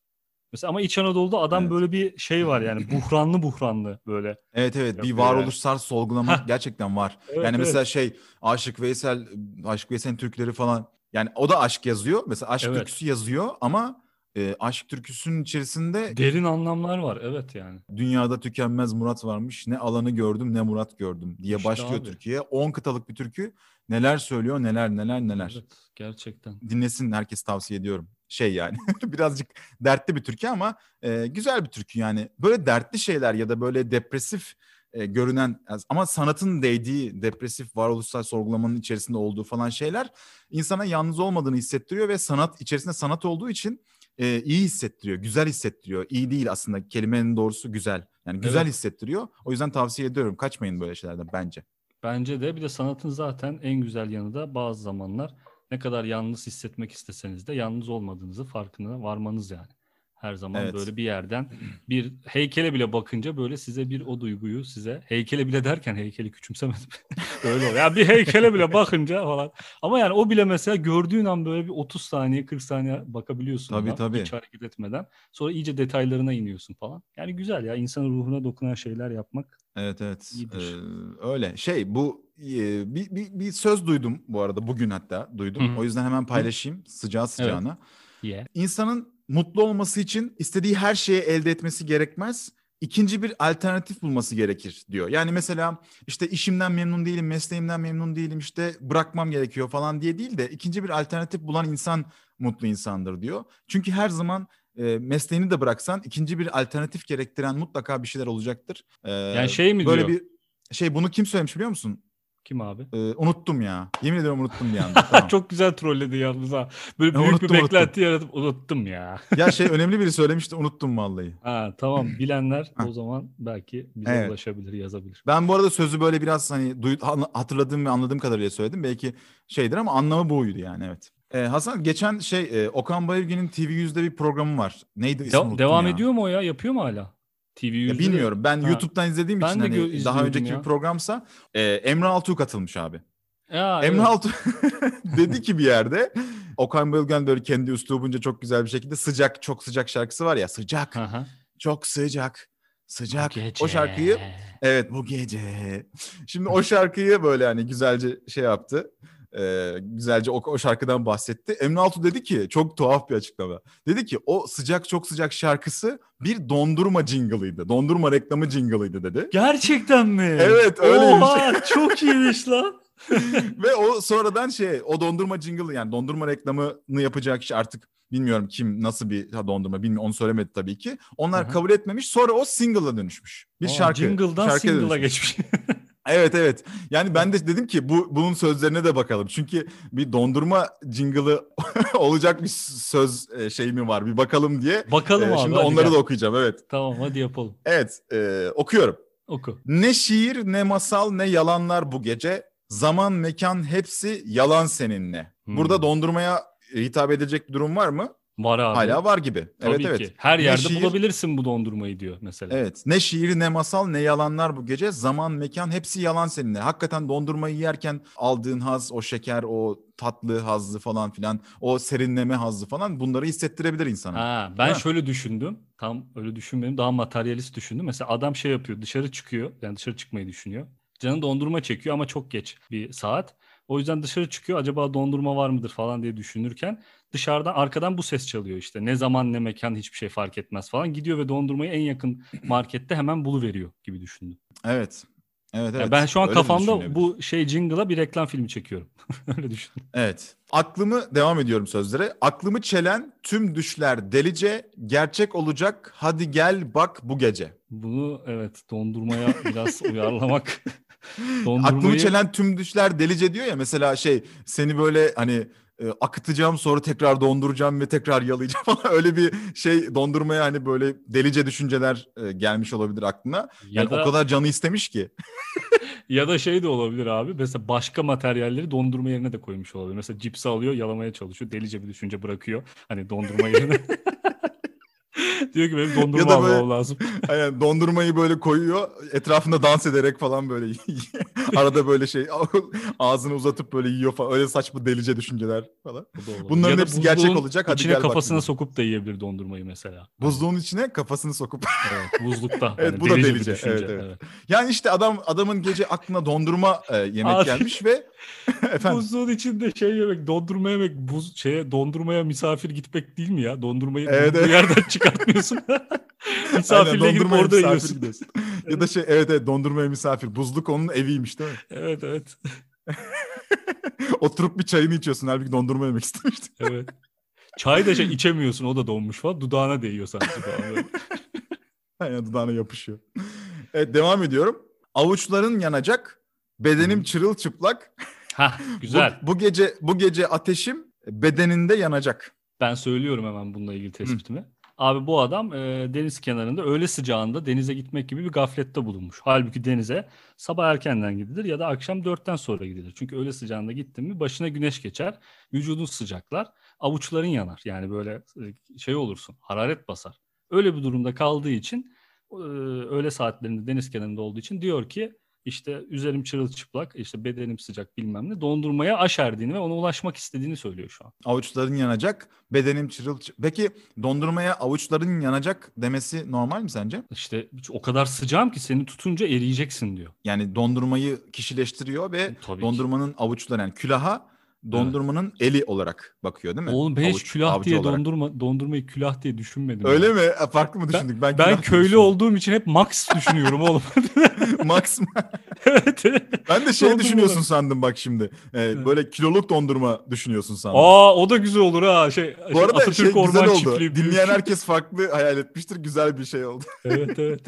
A: Mesela ama İç Anadolu'da adam
B: Evet.
A: böyle bir şey var yani *laughs* buhranlı buhranlı böyle.
B: Evet evet bir
A: yani.
B: varoluşsal sorgulama
A: Hah.
B: gerçekten var.
A: Evet,
B: yani
A: evet.
B: mesela şey Aşık Veysel, Aşık Veysel'in türküleri falan. Yani o da aşk yazıyor. Mesela aşk
A: Evet.
B: türküsü yazıyor ama e, aşk türküsünün içerisinde
A: Derin anlamlar var evet yani.
B: dünyada tükenmez murat varmış. Ne alanı gördüm ne murat gördüm diye
A: İşte
B: başlıyor
A: abi.
B: Türkiye. 10 kıtalık bir türkü. Neler söylüyor neler neler neler.
A: Evet gerçekten.
B: Dinlesin herkes tavsiye ediyorum. Şey yani *laughs* birazcık dertli bir türkü ama e, güzel bir türkü yani. Böyle dertli şeyler ya da böyle depresif e, görünen ama sanatın değdiği depresif varoluşsal sorgulamanın içerisinde olduğu falan şeyler insana yalnız olmadığını hissettiriyor ve sanat içerisinde sanat olduğu için e, iyi hissettiriyor, güzel hissettiriyor. İyi değil aslında kelimenin doğrusu güzel. Yani güzel
A: Evet.
B: hissettiriyor. O yüzden tavsiye ediyorum. Kaçmayın böyle şeylerden bence.
A: Bence de bir de sanatın zaten en güzel yanı da bazı zamanlar ne kadar yalnız hissetmek isteseniz de yalnız olmadığınızı farkına varmanız yani. Her zaman
B: Evet.
A: böyle bir yerden bir heykele bile bakınca böyle size bir o duyguyu size heykele bile derken heykeli küçümsemedim. *laughs* Öyle oluyor. Yani bir heykele bile bakınca falan. Ama yani o bile mesela gördüğün an böyle bir 30 saniye 40 saniye bakabiliyorsun
B: Tabii,
A: ona,
B: tabii.
A: hiç hareket etmeden. Sonra iyice detaylarına iniyorsun falan. Yani güzel ya insanın ruhuna dokunan şeyler yapmak.
B: Evet evet
A: İyidir.
B: Ee, öyle şey bu e, bir, bir, bir söz duydum bu arada bugün hatta duydum
A: Hı hı.
B: o yüzden hemen paylaşayım sıcağı sıcağına.
A: Yeah.
B: İnsanın mutlu olması için istediği her şeyi elde etmesi gerekmez. İkinci bir alternatif bulması gerekir diyor. Yani mesela işte işimden memnun değilim, mesleğimden memnun değilim, işte bırakmam gerekiyor falan diye değil de ikinci bir alternatif bulan insan mutlu insandır diyor. Çünkü her zaman e, mesleğini de bıraksan ikinci bir alternatif gerektiren mutlaka bir şeyler olacaktır. Ee,
A: Yani şey mi
B: böyle
A: diyor?
B: bir şey bunu kim söylemiş biliyor musun?
A: Kim abi?
B: Ee, unuttum ya. Yemin ediyorum unuttum bir anda. *laughs* Tamam.
A: Çok güzel trolledi yalnız ha. Böyle büyük
B: unuttum,
A: bir
B: unuttum.
A: beklenti yaratıp unuttum ya. *laughs*
B: ya şey önemli biri söylemişti unuttum vallahi.
A: Ha tamam *laughs* bilenler o zaman belki bize
B: Evet.
A: ulaşabilir, yazabilir.
B: Ben bu arada sözü böyle biraz hani duy- ha- hatırladığım ve anladığım kadarıyla söyledim. Belki şeydir ama anlamı buydu yani evet. Ee, Hasan geçen şey e, Okan Bayülgen'in TV100'de bir programı var. Neydi ismi
A: De-
B: unuttum
A: devam
B: ya.
A: ediyor mu o ya? Yapıyor mu hala? TV
B: Ya
A: 100'de
B: bilmiyorum. Ben
A: Ha.
B: YouTube'dan izlediğim
A: Ben
B: için hani daha önceki
A: ya.
B: bir programsa e, Emre Altuğ katılmış abi.
A: Ya,
B: Emre
A: evet.
B: Altuğ *laughs* dedi ki bir yerde Okan Bayülgen böyle kendi üslubunca çok güzel bir şekilde sıcak çok sıcak şarkısı var ya sıcak
A: Aha.
B: çok sıcak sıcak
A: Gece.
B: o şarkıyı evet bu gece şimdi o şarkıyı böyle hani güzelce şey yaptı Ee, güzelce o, o şarkıdan bahsetti. Emre Altuğ dedi ki çok tuhaf bir açıklama. Dedi ki o sıcak çok sıcak şarkısı bir dondurma jingle'ıydı. Dondurma reklamı jingle'ıydı dedi.
A: Gerçekten mi?
B: Evet, öyleymiş.
A: Oha çok iyiymiş lan. *laughs*
B: Ve o sonradan şey o dondurma jingle yani dondurma reklamını yapacak kişi artık bilmiyorum kim nasıl bir ha, dondurma bilmiyorum onu söylemedi tabii ki. Onlar
A: Aha.
B: kabul etmemiş sonra o single'a dönüşmüş. Bir
A: Aa,
B: şarkı.
A: Jingle'dan
B: şarkıya
A: single'a
B: dönüşmüş.
A: geçmiş. *laughs*
B: Evet evet. Yani ben de dedim ki bu bunun sözlerine de bakalım. Çünkü bir dondurma jingle'ı *laughs* olacak bir söz e, şey mi var bir bakalım diye.
A: Bakalım
B: Ee,
A: abi.
B: Şimdi onları
A: gel.
B: da okuyacağım evet.
A: Tamam hadi yapalım.
B: Evet e, okuyorum.
A: Oku.
B: Ne şiir ne masal ne yalanlar bu gece. Zaman mekan hepsi yalan seninle.
A: Hmm.
B: Burada dondurmaya hitap edecek bir durum var mı?
A: Var abi.
B: Hala var gibi.
A: Tabii
B: evet evet.
A: ki. Her
B: Ne
A: yerde
B: şiir-
A: bulabilirsin bu dondurmayı diyor mesela.
B: Evet. Ne şiir ne masal ne yalanlar bu gece. Zaman mekan hepsi yalan seninle. Hakikaten dondurmayı yerken aldığın haz, o şeker, o tatlı hazzı falan filan, o serinleme hazzı falan bunları hissettirebilir insana.
A: Ha, ben
B: Ha.
A: şöyle düşündüm. Tam öyle düşünmedim. Daha materyalist düşündüm. Mesela adam şey yapıyor. Dışarı çıkıyor. Yani dışarı çıkmayı düşünüyor. Canı dondurma çekiyor ama çok geç bir saat. O yüzden dışarı çıkıyor. Acaba dondurma var mıdır falan diye düşünürken dışarıdan arkadan bu ses çalıyor işte. Ne zaman ne mekan hiçbir şey fark etmez falan. Gidiyor ve dondurmayı en yakın *clears throat* markette hemen buluveriyor gibi düşündüm.
B: Evet. Evet
A: Yani
B: evet.
A: ben şu an
B: Öyle
A: kafamda bu şey jingle'a bir reklam filmi çekiyorum. *laughs* öyle düşün.
B: Evet. Aklımı devam ediyorum sözlere. Aklımı çelen tüm düşler delice gerçek olacak. Hadi gel bak bu gece.
A: Bunu evet dondurmaya biraz uyarlamak. *laughs*
B: Aklımı
A: Dondurmayı
B: çelen tüm düşler delice diyor ya mesela şey seni böyle hani e, akıtacağım sonra tekrar donduracağım ve tekrar yalayacağım *laughs* falan öyle bir şey dondurmaya hani böyle delice düşünceler e, gelmiş olabilir aklına.
A: ya
B: Yani
A: da
B: o kadar canı istemiş ki. *laughs*
A: Ya da şey de olabilir abi. Mesela başka materyalleri dondurma yerine de koymuş olabilir. Mesela cipsi alıyor, yalamaya çalışıyor. Delice bir düşünce bırakıyor. Hani dondurma yerine. *laughs* Diyor ki benim dondurma
B: Ya da
A: almam
B: böyle-
A: lazım. *laughs*
B: Yani dondurmayı böyle koyuyor etrafında dans ederek falan böyle *laughs* arada böyle şey *laughs* ağzını uzatıp böyle yiyor falan öyle saçma delice düşünceler falan. Bunların
A: Ya
B: hepsi gerçek olacak. Hadi
A: İçine
B: gel bak
A: kafasına
B: bunu.
A: sokup da yiyebilir dondurmayı mesela.
B: Buzluğun içine kafasını sokup
A: Evet, buzlukta.
B: Evet,
A: Hani
B: bu da
A: delice
B: delice.
A: düşünce,
B: Evet, evet. Yani işte adam adamın gece aklına dondurma e, yemek
A: Abi.
B: gelmiş ve efendim
A: Buzluğun içinde şey yemek, dondurma yemek, buz şeye dondurmaya misafir gitmek değil mi ya? Dondurmayı
B: Evet, evet.
A: yerden çıkartmıyorsun. *laughs* Misafirle
B: dondurmaya
A: orada yiyorsun.
B: gidiyorsun. *laughs* ya da şey evet evet dondurmaya misafir. Buzluk onun eviymiş değil mi?
A: Evet evet. *laughs*
B: Oturup bir çayını içiyorsun. Halbuki dondurma yemek istemiştin.
A: Evet. Çay da şey içemiyorsun o da donmuş falan. Dudağına değiyor sanki falan.
B: Aynen dudağına yapışıyor. Evet devam ediyorum. Avuçların yanacak. Bedenim
A: Hı.
B: çırılçıplak.
A: Hah güzel.
B: Bu, bu gece bu gece ateşim bedeninde yanacak.
A: Ben söylüyorum hemen bununla ilgili tespitimi. Abi bu adam e, deniz kenarında öğle sıcağında denize gitmek gibi bir gaflette bulunmuş. Halbuki denize sabah erkenden gidilir ya da akşam dörtten sonra gidilir. Çünkü öğle sıcağında gittin mi başına güneş geçer, vücudun sıcaklar, avuçların yanar. Yani böyle şey olursun, hararet basar. Öyle bir durumda kaldığı için e, öğle saatlerinde deniz kenarında olduğu için diyor ki işte üzerim çırılçıplak, işte bedenim sıcak bilmem ne dondurmaya aşerdiğini ve ona ulaşmak istediğini söylüyor şu an.
B: Avuçların yanacak. Bedenim çırılçıplak. Peki dondurmaya avuçların yanacak demesi normal mi sence?
A: İşte o kadar sıcağım ki seni tutunca eriyeceksin diyor.
B: Yani dondurmayı kişileştiriyor ve
A: Tabii ki.
B: dondurmanın avuçları yani külaha dondurmanın eli olarak bakıyor değil mi?
A: Oğlum ben hiç külah diye
B: olarak.
A: dondurma dondurmayı külah diye düşünmedim.
B: Öyle
A: ya.
B: mi? E, Farklı mı düşündük? Ben,
A: Ben
B: diye
A: köylü olduğum için hep Max düşünüyorum oğlum. *laughs*
B: Max mı? *laughs*
A: evet.
B: Ben de şey
A: Dondurma.
B: düşünüyorsun sandım bak şimdi. Ee, böyle kiloluk dondurma düşünüyorsun sandım.
A: Aa o da güzel olur ha. Şey,
B: Bu arada
A: Atatürk
B: şey güzel
A: Orman
B: oldu.
A: Çiftliği.
B: Dinleyen herkes farklı hayal etmiştir. Güzel bir şey oldu. *laughs*
A: evet evet.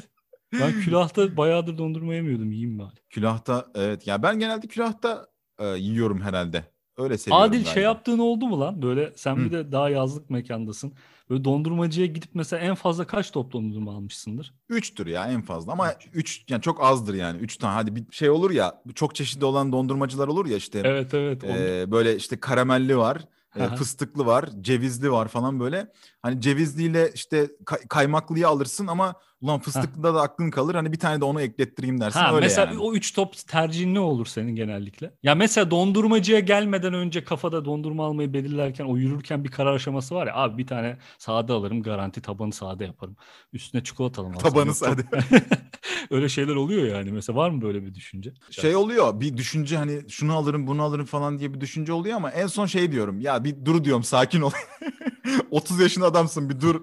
A: Ben külahta bayağıdır dondurma yemiyordum. Yiyeyim bari.
B: Külahta evet. Ya ben genelde külahta e, yiyorum herhalde. Öyle seviyorum
A: Adil
B: galiba.
A: şey yaptığın oldu mu lan? Böyle sen
B: Hı.
A: bir de daha yazlık mekandasın. Böyle dondurmacıya gidip mesela en fazla kaç top dondurma almışsındır?
B: Üçtür ya en fazla ama üç yani çok azdır yani. Üç tane hadi bir şey olur ya çok çeşitli olan dondurmacılar olur ya işte.
A: Evet evet.
B: e, böyle işte karamelli var. e, fıstıklı var, cevizli var falan böyle. Hani cevizliyle işte kay- kaymaklıyı alırsın ama ulan fıstıklıda da aklın kalır. Hani bir tane de onu eklettireyim dersin
A: Ha,
B: öyle
A: mesela
B: yani.
A: o üç top tercihin ne olur senin genellikle? Ya mesela dondurmacıya gelmeden önce kafada dondurma almayı belirlerken o yürürken bir karar aşaması var ya abi bir tane sade alırım garanti tabanı sade yaparım. Üstüne çikolata almam.
B: Tabanı sade. *laughs*
A: Öyle şeyler oluyor yani mesela var mı böyle bir düşünce?
B: Şey oluyor bir düşünce hani şunu alırım bunu alırım falan diye bir düşünce oluyor ama en son şey diyorum ya bir dur diyorum sakin ol. *laughs* *laughs* 30 yaşında adamsın bir dur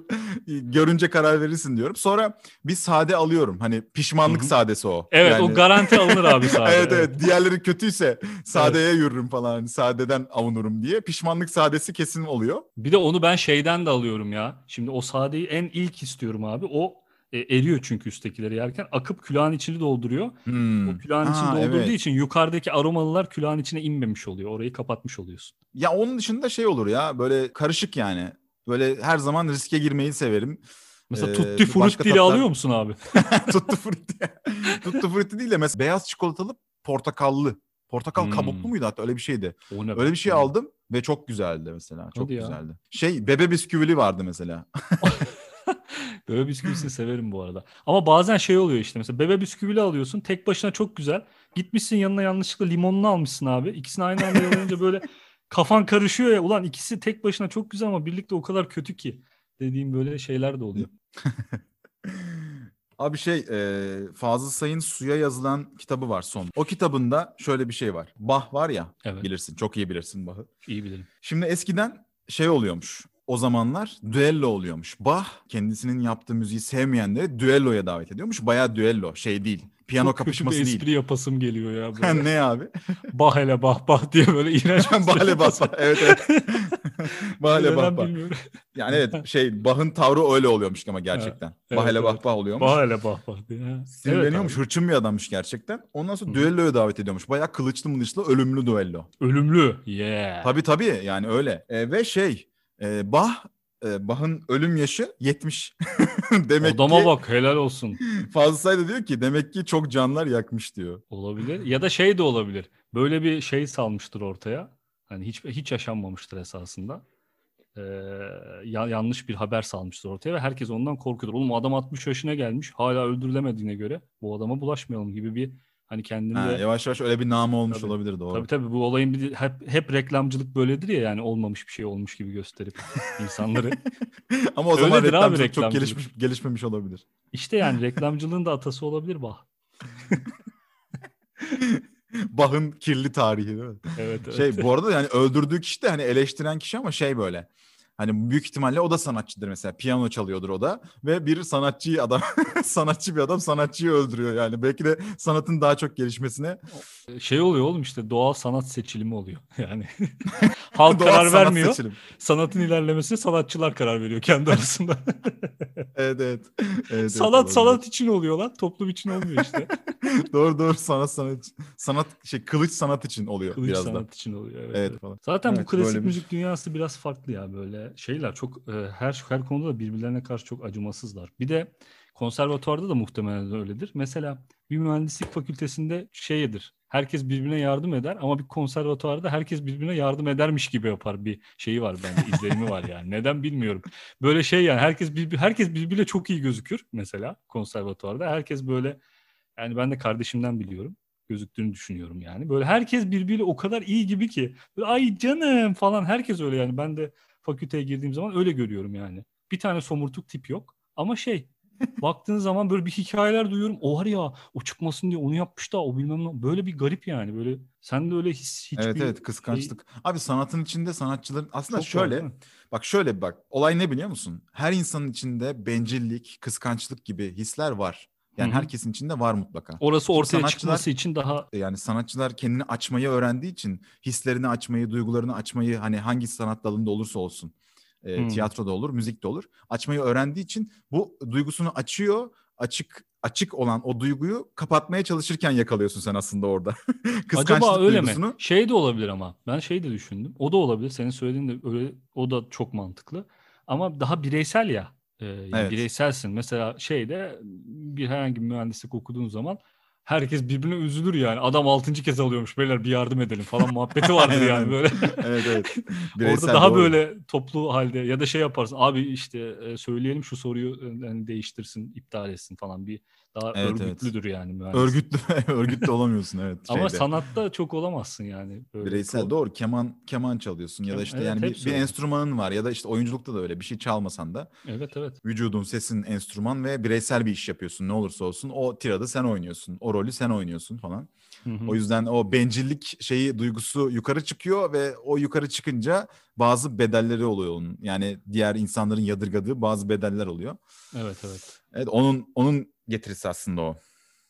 B: görünce karar verirsin diyorum. Sonra bir sade alıyorum hani pişmanlık
A: Hı hı.
B: sadesi o.
A: Evet
B: Yani-
A: o garanti alınır abi *laughs* sade.
B: evet evet diğerleri kötüyse sadeye yürürüm falan hani sadeden avunurum diye. Pişmanlık sadesi kesin oluyor.
A: Bir de onu ben şeyden de alıyorum ya. Şimdi o sadeyi en ilk istiyorum abi. O E, eriyor çünkü üsttekileri yerken. Akıp külahın içini dolduruyor.
B: Hmm.
A: O külahın
B: Ha,
A: içini doldurduğu
B: evet.
A: için yukarıdaki aromalılar külahın içine inmemiş oluyor. Orayı kapatmış oluyorsun.
B: Ya onun dışında şey olur ya böyle karışık yani. Böyle her zaman riske girmeyi severim.
A: Mesela
B: Ee,
A: tutti frutti
B: tatlar-
A: alıyor musun abi? *laughs*
B: Tutti frutti. Tutti frutti değil de mesela beyaz çikolatalı portakallı. Portakal
A: Hmm.
B: kabuklu muydu hatta öyle bir şeydi. Öyle bir şey aldım ve çok güzeldi mesela. Çok
A: Hadi ya.
B: güzeldi. Şey bebe bisküvili vardı mesela. *laughs* *laughs*
A: Bebe bisküvisini severim bu arada. Ama bazen şey oluyor işte mesela bebe bisküvili alıyorsun tek başına çok güzel. Gitmişsin yanına yanlışlıkla limonunu almışsın abi. İkisini aynı anda yalayınca böyle kafan karışıyor ya. Ulan ikisi tek başına çok güzel ama birlikte o kadar kötü ki. Dediğim böyle şeyler de oluyor.
B: Abi şey e, Fazıl Say'ın Suya yazılan kitabı var son. O kitabında şöyle bir şey var. Bach var ya
A: Evet
B: bilirsin çok iyi bilirsin Bach'ı.
A: iyi bilirim.
B: Şimdi eskiden şey oluyormuş. O zamanlar düello oluyormuş. Bach kendisinin yaptığı müziği sevmeyenleri düelloya davet ediyormuş. Bayağı düello şey değil. Piyano
A: Çok kötü
B: kapışması
A: bir
B: değil.
A: espri yapasım geliyor ya. *laughs* Böyle.
B: ne abi?
A: bah hele bah bah diye böyle iğrenç *laughs* bir
B: Bale
A: şey.
B: Bach. Evet evet. *laughs* Bale
A: Neden
B: Bach. Bach.
A: bilmiyorum.
B: Yani evet şey Bach'ın tavrı öyle oluyormuş ama gerçekten.
A: evet,
B: Bahele
A: evet.
B: Bach Bach oluyormuş.
A: Bah hele bah bah diye.
B: Sinirleniyormuş.
A: Evet
B: hırçın bir adammış gerçekten. Ondan sonra
A: Hı.
B: düelloya davet ediyormuş. Bayağı kılıçlı mılıçlı ölümlü düello.
A: Ölümlü. Yeah.
B: Tabii tabii yani öyle. E, ve şey e, Bach e, Bach'ın ölüm yaşı 70. *laughs* demek
A: Adama
B: ki
A: bak helal olsun.
B: Da diyor ki demek ki çok canlar yakmış diyor.
A: Olabilir. Ya da şey de olabilir. Böyle bir şey salmıştır ortaya. Hani hiç hiç yaşanmamıştır esasında. Ee, ya- yanlış bir haber salmıştır ortaya ve herkes ondan korkuyordur. Oğlum adam 60 yaşına gelmiş hala öldürülemediğine göre bu adama bulaşmayalım gibi bir hani kendinde
B: Ha, yavaş yavaş öyle bir namı olmuş
A: Tabii.
B: olabilir doğru.
A: Tabii tabii bu olayın bir hep, hep reklamcılık böyledir ya yani olmamış bir şey olmuş gibi gösterip *laughs* insanları. *laughs*
B: Ama o zaman
A: Öyledir abi
B: reklamcılık çok
A: reklamcılık.
B: gelişmiş gelişmemiş olabilir.
A: İşte yani reklamcılığın da atası olabilir bah. *laughs*
B: Bach'ın kirli tarihi değil mi?
A: Evet, evet.
B: Şey bu arada yani öldürdüğü kişi de hani eleştiren kişi ama şey böyle. Hani büyük ihtimalle o da sanatçıdır mesela. Piyano çalıyordur o da ve bir sanatçıyı adam *laughs* sanatçı bir adam sanatçıyı öldürüyor yani. Belki de sanatın daha çok gelişmesine
A: şey oluyor oğlum işte doğal sanat seçilimi oluyor. *laughs* Yani *laughs* halk
B: doğal
A: karar
B: sanat
A: vermiyor.
B: seçilim.
A: Sanatın ilerlemesine sanatçılar karar veriyor kendi arasında.
B: Evet evet. evet, evet
A: sanat
B: olabilir.
A: sanat için oluyor lan. Toplum için olmuyor işte.
B: doğru doğru sanat sanat sanat şey kılıç sanat için oluyor
A: Kılıç
B: biraz da.
A: sanat için oluyor. Evet,
B: Evet
A: evet.
B: falan.
A: Zaten
B: Evet,
A: bu klasik
B: böyle bir-
A: müzik dünyası biraz farklı ya böyle şeyler çok e, her her konuda da birbirlerine karşı çok acımasızlar. Bir de konservatuvarda da muhtemelen öyledir. Mesela bir mühendislik fakültesinde şeydir. Herkes birbirine yardım eder ama bir konservatuvarda herkes birbirine yardım edermiş gibi yapar bir şeyi var bende *laughs* izlenimi var yani. Neden bilmiyorum. Böyle şey yani herkes bir, herkes birbiriyle çok iyi gözükür mesela konservatuvarda. Herkes böyle yani ben de kardeşimden biliyorum gözüktüğünü düşünüyorum yani. Böyle herkes birbiriyle o kadar iyi gibi ki. Böyle, Ay canım falan herkes öyle yani. Ben de fakülteye girdiğim zaman öyle görüyorum yani. Bir tane somurtuk tip yok ama şey *laughs* baktığın zaman böyle bir hikayeler duyuyorum. O var ya o çıkmasın diye onu yapmış da o bilmem ne. Böyle bir garip yani. Böyle sen de öyle his hiçbir
B: Evet evet kıskançlık. Abi sanatın içinde sanatçıların aslında
A: Çok var,
B: şöyle
A: mi?
B: bak şöyle bir bak olay ne biliyor musun? Her insanın içinde bencillik, kıskançlık gibi hisler var. Yani
A: Hı hı.
B: herkesin içinde var mutlaka.
A: Orası ortaya
B: sanatçılar-
A: çıkması için daha
B: Yani sanatçılar kendini açmayı öğrendiği için hislerini açmayı, duygularını açmayı hani hangi sanat dalında olursa olsun. e,
A: Hmm.
B: Tiyatroda olur, müzik de olur. Açmayı öğrendiği için bu duygusunu açıyor. Açık açık olan o duyguyu kapatmaya çalışırken yakalıyorsun sen aslında orada. *laughs*
A: Acaba öyle
B: duygusunu.
A: mi? Şey de olabilir ama. Ben şey de düşündüm. O da olabilir. Senin söylediğin de öyle o da çok mantıklı. Ama daha bireysel ya. Yani
B: Evet.
A: bireyselsin. Mesela şeyde bir herhangi bir mühendislik okuduğun zaman herkes birbirine üzülür yani. Adam altıncı kez alıyormuş beyler bir yardım edelim falan muhabbeti *laughs* vardır yani
B: öyle.
A: böyle. *laughs*
B: evet evet. *laughs*
A: Orada
B: Bireysel,
A: daha
B: doğru.
A: böyle toplu halde ya da şey yaparsın. Abi işte e, söyleyelim şu soruyu e, hani değiştirsin, iptal etsin falan. Bir daha
B: Evet, evet.
A: örgütlüdür yani mühendis.
B: Örgütlü *laughs* örgütlü *laughs* olamıyorsun evet.
A: Ama
B: şeyde.
A: sanatta çok olamazsın yani. Böyle
B: Bireysel doğru keman keman çalıyorsun ya da işte
A: evet,
B: yani bir, bir
A: öyle.
B: enstrümanın var ya da işte oyunculukta da öyle bir şey çalmasan da
A: Evet evet.
B: vücudun sesin enstrüman ve bireysel bir iş yapıyorsun ne olursa olsun o tiradı sen oynuyorsun o rolü sen oynuyorsun falan.
A: Hı hı.
B: O yüzden o bencillik şeyi duygusu yukarı çıkıyor ve o yukarı çıkınca bazı bedelleri oluyor onun. Yani diğer insanların yadırgadığı bazı bedeller oluyor.
A: Evet evet.
B: Evet onun onun getirisi aslında o.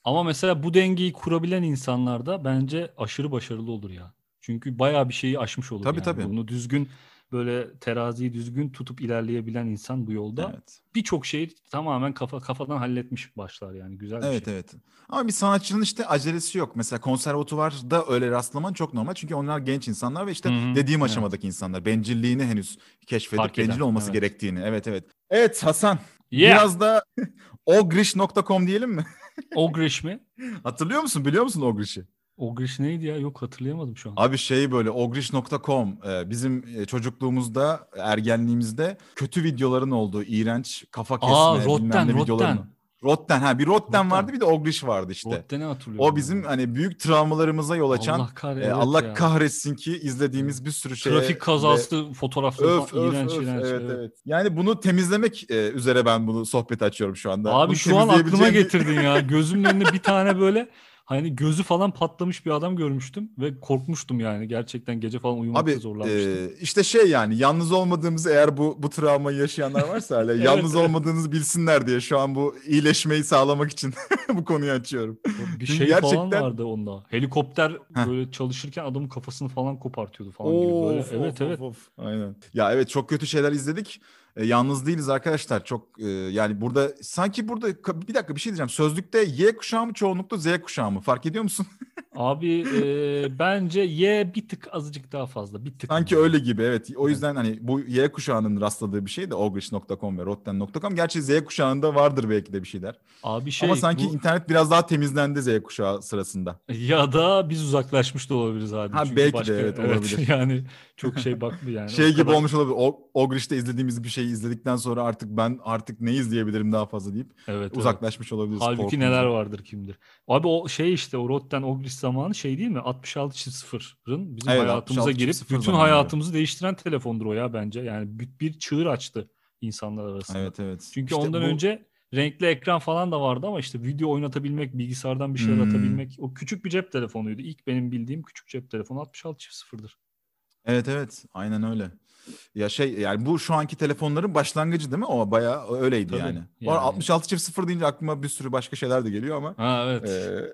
A: Ama mesela bu dengeyi kurabilen insanlar da bence aşırı başarılı olur ya. Çünkü bayağı bir şeyi aşmış olur
B: Tabii,
A: yani.
B: tabii.
A: Bunu düzgün böyle teraziyi düzgün tutup ilerleyebilen insan bu yolda.
B: Evet.
A: Birçok şeyi tamamen kafa kafadan halletmiş başlar yani güzel bir
B: Evet
A: şey.
B: evet. Ama bir sanatçının işte acelesi yok. Mesela konservatuvarda öyle rastlaman çok normal. Çünkü onlar genç insanlar ve işte
A: Hı hı,
B: dediğim
A: evet.
B: aşamadaki insanlar. Bencilliğini henüz keşfedip bencil olması
A: evet.
B: gerektiğini. Evet evet. Evet Hasan.
A: Yeah.
B: Biraz da *laughs* ogrish.com diyelim mi? *laughs*
A: Ogrish mi?
B: Hatırlıyor musun? Biliyor musun Ogrish'i?
A: Ogrish neydi ya? Yok hatırlayamadım şu an.
B: Abi şey böyle ogrish.com e, bizim e, çocukluğumuzda, ergenliğimizde kötü videoların olduğu iğrenç kafa kesme
A: Aa,
B: bilmem
A: Rotten,
B: ne videoların.
A: Rotten.
B: Ha bir Rotten,
A: Rotten.
B: vardı bir de Ogrish vardı işte.
A: Rotten'i hatırlıyorum.
B: O bizim hani büyük travmalarımıza yol açan
A: Allah, kahre,
B: e, Allah
A: ya.
B: kahretsin ki izlediğimiz bir sürü şeye
A: Trafik
B: ve-
A: kazası fotoğrafları
B: Öf, öf,
A: iğrenç
B: öf.
A: iğrenç.
B: evet,
A: evet.
B: evet. Yani bunu temizlemek e, üzere ben bunu sohbet açıyorum şu anda.
A: Abi
B: Bunu
A: şu an aklıma getirdin ya. Gözümün önünde bir tane böyle hani gözü falan patlamış bir adam görmüştüm ve korkmuştum yani. Gerçekten gece falan uyumakta
B: Abi
A: zorlanmıştım.
B: e, işte şey yani yalnız olmadığımızı eğer bu bu travmayı yaşayanlar varsa hala *laughs* yalnız
A: evet.
B: olmadığınızı bilsinler diye şu an bu iyileşmeyi sağlamak için *laughs* bu konuyu açıyorum.
A: bir
B: çünkü
A: şey falan
B: gerçekten-
A: vardı onda. Helikopter
B: Heh.
A: böyle çalışırken adamın kafasını falan kopartıyordu falan gibi böyle.
B: Of,
A: Evet
B: of,
A: evet.
B: of, of. Aynen. Ya evet çok kötü şeyler izledik. E, yalnız değiliz arkadaşlar. Çok e, yani burada sanki burada bir dakika bir şey diyeceğim. Sözlükte Y kuşağı mı çoğunlukla Z kuşağı mı? Fark ediyor musun? *laughs*
A: Abi e, bence Y bir tık azıcık daha fazla. Bir tık.
B: Sanki öyle gibi evet. O yüzden hani bu Y kuşağının rastladığı bir şey de ogrish.com ve rotten.com. Gerçi Z kuşağında vardır belki de bir şeyler.
A: Abi şey
B: Ama sanki
A: bu-
B: internet biraz daha temizlendi Z kuşağı sırasında.
A: ya da biz uzaklaşmış da olabiliriz abi.
B: Ha,
A: Çünkü
B: belki de *laughs* evet, olabilir.
A: yani çok şey bakmıyor yani.
B: şey
A: O
B: gibi
A: kadar-
B: olmuş olabilir. O, Ogrish'te izlediğimiz bir şeyi izledikten sonra artık ben artık ne izleyebilirim daha fazla deyip
A: Evet, evet.
B: uzaklaşmış olabiliriz.
A: Halbuki
B: korkumuzdan.
A: neler vardır kimdir. Abi o şey işte o Rotten Ogris zamanı şey değil mi? 66.0'ın bizim
B: Evet,
A: hayatımıza
B: 66.0
A: girip bütün hayatımızı değiştiren telefondur o ya bence. Yani bir, bir çığır açtı insanlar arasında.
B: Evet evet.
A: Çünkü
B: İşte
A: ondan
B: bu-
A: önce renkli ekran falan da vardı ama işte video oynatabilmek, bilgisayardan bir şeyler
B: Hmm.
A: atabilmek o küçük bir cep telefonuydu. İlk benim bildiğim küçük cep telefonu 66.0'dır.
B: Evet evet aynen öyle. Ya şey yani bu şu anki telefonların başlangıcı değil mi? O bayağı öyleydi
A: Tabii,
B: yani.
A: Yani.
B: arada 66 çift sıfır deyince aklıma bir sürü başka şeyler de geliyor ama
A: Ha evet.
B: eee,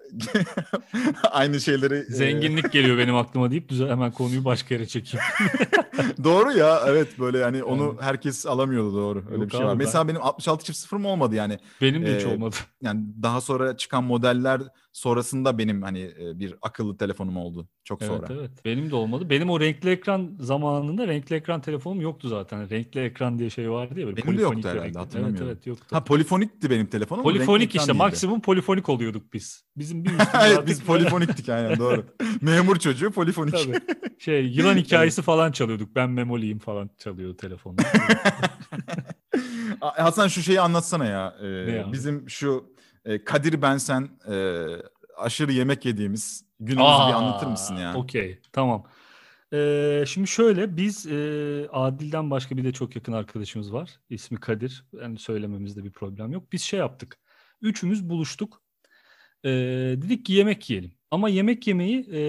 B: *laughs* aynı şeyleri
A: Zenginlik geliyor benim aklıma deyip düze hemen konuyu başka yere çekeyim. *laughs*
B: doğru ya evet böyle yani onu
A: Yani.
B: herkes alamıyordu doğru. Öyle
A: Yok
B: bir şey var.
A: ben-
B: Mesela benim 66 çift sıfırım olmadı yani.
A: Benim de hiç
B: Ee,
A: olmadı.
B: Yani daha sonra çıkan modeller sonrasında benim hani e, bir akıllı telefonum oldu çok sonra.
A: Evet evet. Benim de olmadı. Benim o renkli ekran zamanında renkli ekran telefonum yoktu zaten. Renkli ekran diye şey vardı ya böyle.
B: Benim de yoktu
A: bir
B: herhalde,
A: renkli.
B: hatırlamıyorum.
A: Evet evet yoktu.
B: Ha polifonikti benim telefonum. renkli
A: polifonik işte maksimum polifonik oluyorduk biz. Bizim bir *laughs*
B: evet biz polifoniktik aynen doğru. *laughs* Memur çocuğu polifonik.
A: Tabii. Şey yılan hikayesi falan çalıyorduk. Ben memoliyim falan çalıyordu telefonu. *laughs*
B: Hasan şu şeyi anlatsana ya. Ee, bizim şu e, Kadir ben sen e, aşırı yemek yediğimiz günümüzü bir anlatır mısın ya?
A: Okey tamam. Ee, şimdi şöyle biz e, Adil'den başka bir de çok yakın arkadaşımız var. İsmi Kadir. Yani söylememizde bir problem yok. Biz şey yaptık. Üçümüz buluştuk. Ee, dedik ki yemek yiyelim. Ama yemek yemeyi e,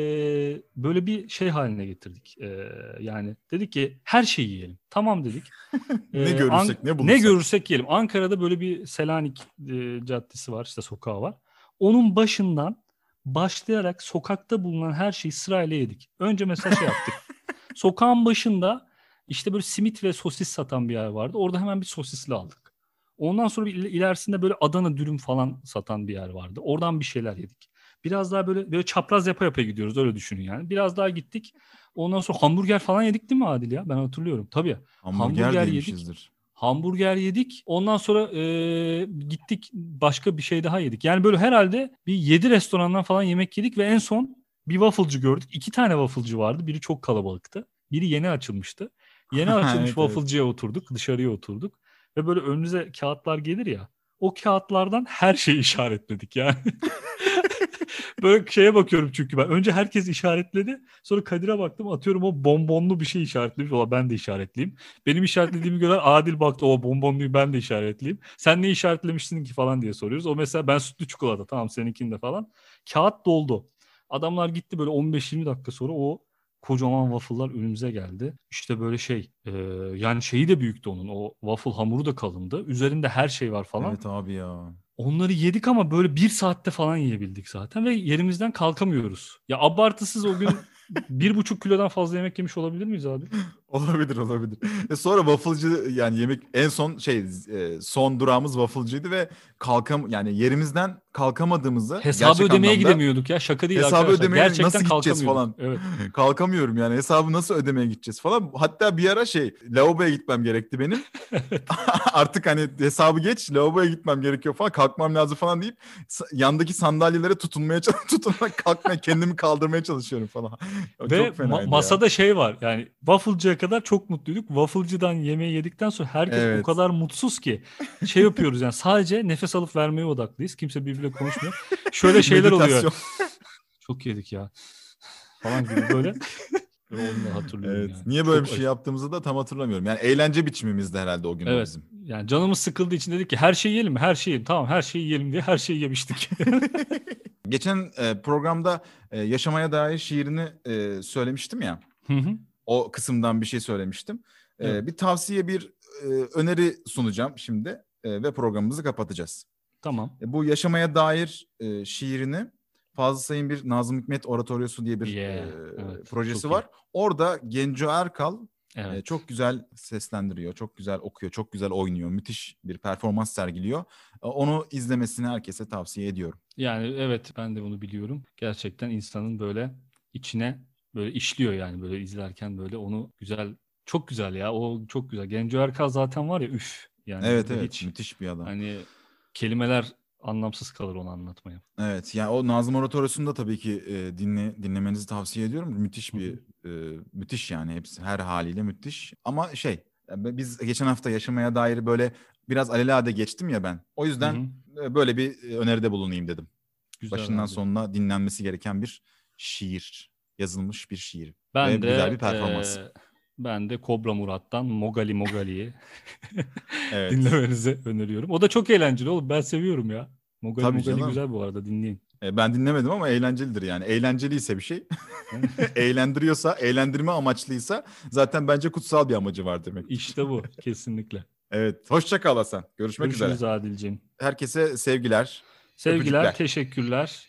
A: böyle bir şey haline getirdik. Ee, yani dedik ki her şeyi yiyelim. Tamam dedik. *laughs*
B: Ne görürsek,
A: An-
B: ne bulursak.
A: Ne görürsek yiyelim. Ankara'da böyle bir Selanik e, caddesi var, işte sokağı var. Onun başından başlayarak sokakta bulunan her şeyi sırayla yedik. Önce mesela şey yaptık. *laughs* Sokağın başında işte böyle simit ve sosis satan bir yer vardı. Orada hemen bir sosisli aldık. Ondan sonra bir il- ilerisinde böyle Adana dürüm falan satan bir yer vardı. Oradan bir şeyler yedik. Biraz daha böyle böyle çapraz yapa yapa gidiyoruz öyle düşünün yani. Biraz daha gittik. Ondan sonra hamburger falan yedik değil mi Adil ya? Ben hatırlıyorum. Tabii.
B: Hamburger,
A: hamburger yedik. Hamburger yedik. Ondan sonra e, gittik başka bir şey daha yedik. Yani böyle herhalde bir 7 restorandan falan yemek yedik ve en son bir wafflecı gördük. İki tane wafflecı vardı. Biri çok kalabalıktı. Biri yeni açılmıştı. Yeni *laughs* açılmış
B: Evet, evet.
A: wafflecıya oturduk. Dışarıya oturduk. Ve böyle önünüze kağıtlar gelir ya. O kağıtlardan her şeyi *laughs* işaretledik yani. Böyle şeye bakıyorum çünkü ben. Önce herkes işaretledi. Sonra Kadir'e baktım atıyorum o bonbonlu bir şey işaretlemiş. Ola ben de işaretleyeyim. Benim işaretlediğimi gören Adil baktı o bonbonluyu ben de işaretleyeyim. Sen ne işaretlemiştin ki falan diye soruyoruz. O mesela ben sütlü çikolata tamam seninkinde falan. Kağıt doldu. Adamlar gitti böyle 15-20 dakika sonra o kocaman waffle'lar önümüze geldi. İşte böyle şey e, yani şeyi de büyüktü onun. O waffle hamuru da kalındı. Üzerinde her şey var falan.
B: Evet abi ya.
A: Onları yedik ama böyle bir saatte falan yiyebildik zaten ve yerimizden kalkamıyoruz. Ya abartısız o gün *laughs* bir buçuk kilodan fazla yemek yemiş olabilir miyiz abi?
B: Olabilir olabilir. E sonra wafflecı yani yemek en son şey e, son durağımız wafflecıydı ve kalkam yani yerimizden kalkamadığımızı
A: Hesabı ödemeye gidemiyorduk ya şaka değil
B: Hesabı
A: arkadaşlar.
B: ödemeye
A: Gerçekten
B: nasıl gideceğiz falan.
A: Evet. *laughs*
B: kalkamıyorum yani hesabı nasıl ödemeye gideceğiz falan. Hatta bir ara şey lavaboya gitmem gerekti benim. *laughs* *laughs* Artık hani hesabı geç lavaboya gitmem gerekiyor falan kalkmam lazım falan deyip yandaki sandalyelere tutunmaya tutunarak kalkmaya kendimi kaldırmaya çalışıyorum falan.
A: Ve
B: çok
A: ma-
B: fenaydı ya.
A: masada şey var yani wafflecıya kadar çok mutluyduk. Wafflecıdan yemeği yedikten sonra herkes
B: Evet.
A: o kadar mutsuz ki şey yapıyoruz yani sadece nefes alıp vermeye odaklıyız. Kimse birbiriyle konuşmuyor. Şöyle şeyler oluyor. *laughs* Çok yedik ya falan gibi böyle. Onu hatırlıyorum
B: Evet.
A: yani.
B: Niye böyle
A: Çok
B: bir şey yaptığımızı da tam hatırlamıyorum. Yani eğlence biçimimizdi herhalde o gün
A: Evet.
B: bizim.
A: Yani canımız sıkıldığı için dedik ki her şeyi yiyelim mi? Her şeyi yiyelim. Tamam her şeyi yiyelim diye her şeyi yemiştik. *laughs*
B: Geçen e, programda e, yaşamaya dair şiirini e, söylemiştim ya.
A: Hı hı.
B: O kısımdan bir şey söylemiştim. E,
A: Evet.
B: Bir tavsiye, bir e, öneri sunacağım şimdi e, ve programımızı kapatacağız.
A: Tamam.
B: E, bu yaşamaya dair e, şiirini Fazıl Say'ın bir Nazım Hikmet Oratoryosu diye bir
A: Yeah,
B: e,
A: evet,
B: projesi
A: çok iyi.
B: var. Orada Genco Erkal
A: Evet.
B: e, çok güzel seslendiriyor, çok güzel okuyor, çok güzel oynuyor, müthiş bir performans sergiliyor. E, onu izlemesini herkese tavsiye ediyorum.
A: Yani evet ben de bunu biliyorum. Gerçekten insanın böyle içine böyle işliyor yani böyle izlerken böyle onu güzel çok güzel ya o çok güzel. Genco Erkal zaten var ya üf yani
B: evet evet,
A: hiç
B: müthiş bir adam.
A: hani kelimeler anlamsız kalır onu anlatmaya.
B: Evet yani o Nazım Oratoryosu'nu da tabii ki e, dinle dinlemenizi tavsiye ediyorum. Müthiş bir e, müthiş yani hepsi her haliyle müthiş. Ama şey e, biz geçen hafta yaşamaya dair böyle biraz alelade geçtim ya ben. O yüzden
A: Hı
B: e, böyle bir e, öneride bulunayım dedim.
A: Güzel
B: Başından
A: abi.
B: sonuna dinlenmesi gereken bir şiir. Yazılmış bir şiir.
A: Ben
B: Ve
A: de
B: güzel bir performans.
A: eee, ben de Kobra Murat'tan Mogali Mogali'yi *laughs*
B: Evet.
A: dinlemenizi öneriyorum. O da çok eğlenceli oğlum. Ben seviyorum ya. Mogali
B: Tabii
A: Mogali
B: canım.
A: güzel bu arada dinleyin.
B: E, ben dinlemedim ama eğlencelidir yani. Eğlenceliyse bir şey. *laughs* Eğlendiriyorsa, eğlendirme amaçlıysa zaten bence kutsal bir amacı var demek.
A: İşte bu kesinlikle.
B: Evet. Hoşça kal Hasan. Görüşmek üzere.
A: Görüşürüz Adilciğim.
B: Herkese sevgiler.
A: Sevgiler,
B: Öpücükler.
A: teşekkürler.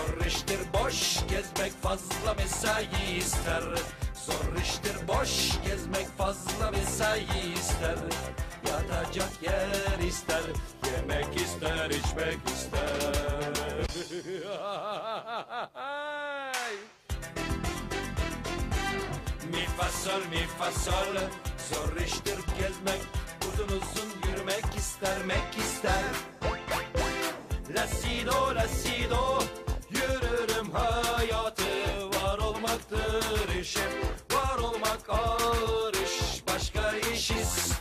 C: Zor iştir boş gezmek fazla mesai ister. Zor iştir boş gezmek fazla mesai ister. Yatacak yer ister Yemek ister, içmek ister. *laughs* Mi fa sol, mi fa sol. Zor iştir gezmek Uzun uzun yürümek ister, mek ister. Lasido, lasido Yürürüm hayatı Var olmaktır işim. Var olmak ağır iş Başka iş istemem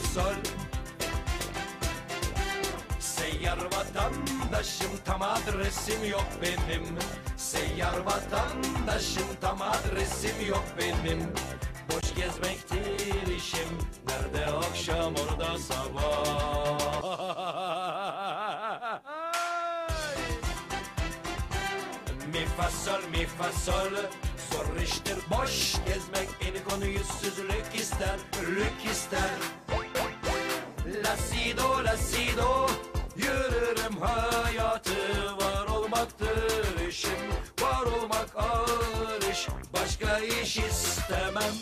C: sol. Seyyar vatandaşım tam adresim yok benim. Seyyar vatandaşım tam adresim yok benim. Boş gezmektir işim. Nerede akşam orada sabah. Mi fa sol mi fa sol Zor iştir boş gezmek Eni konu yüzsüzlük ister Lük ister Lasido lasido Yürürüm. Hayatı Var olmaktır işim Var olmak ağır iş. Başka iş istemem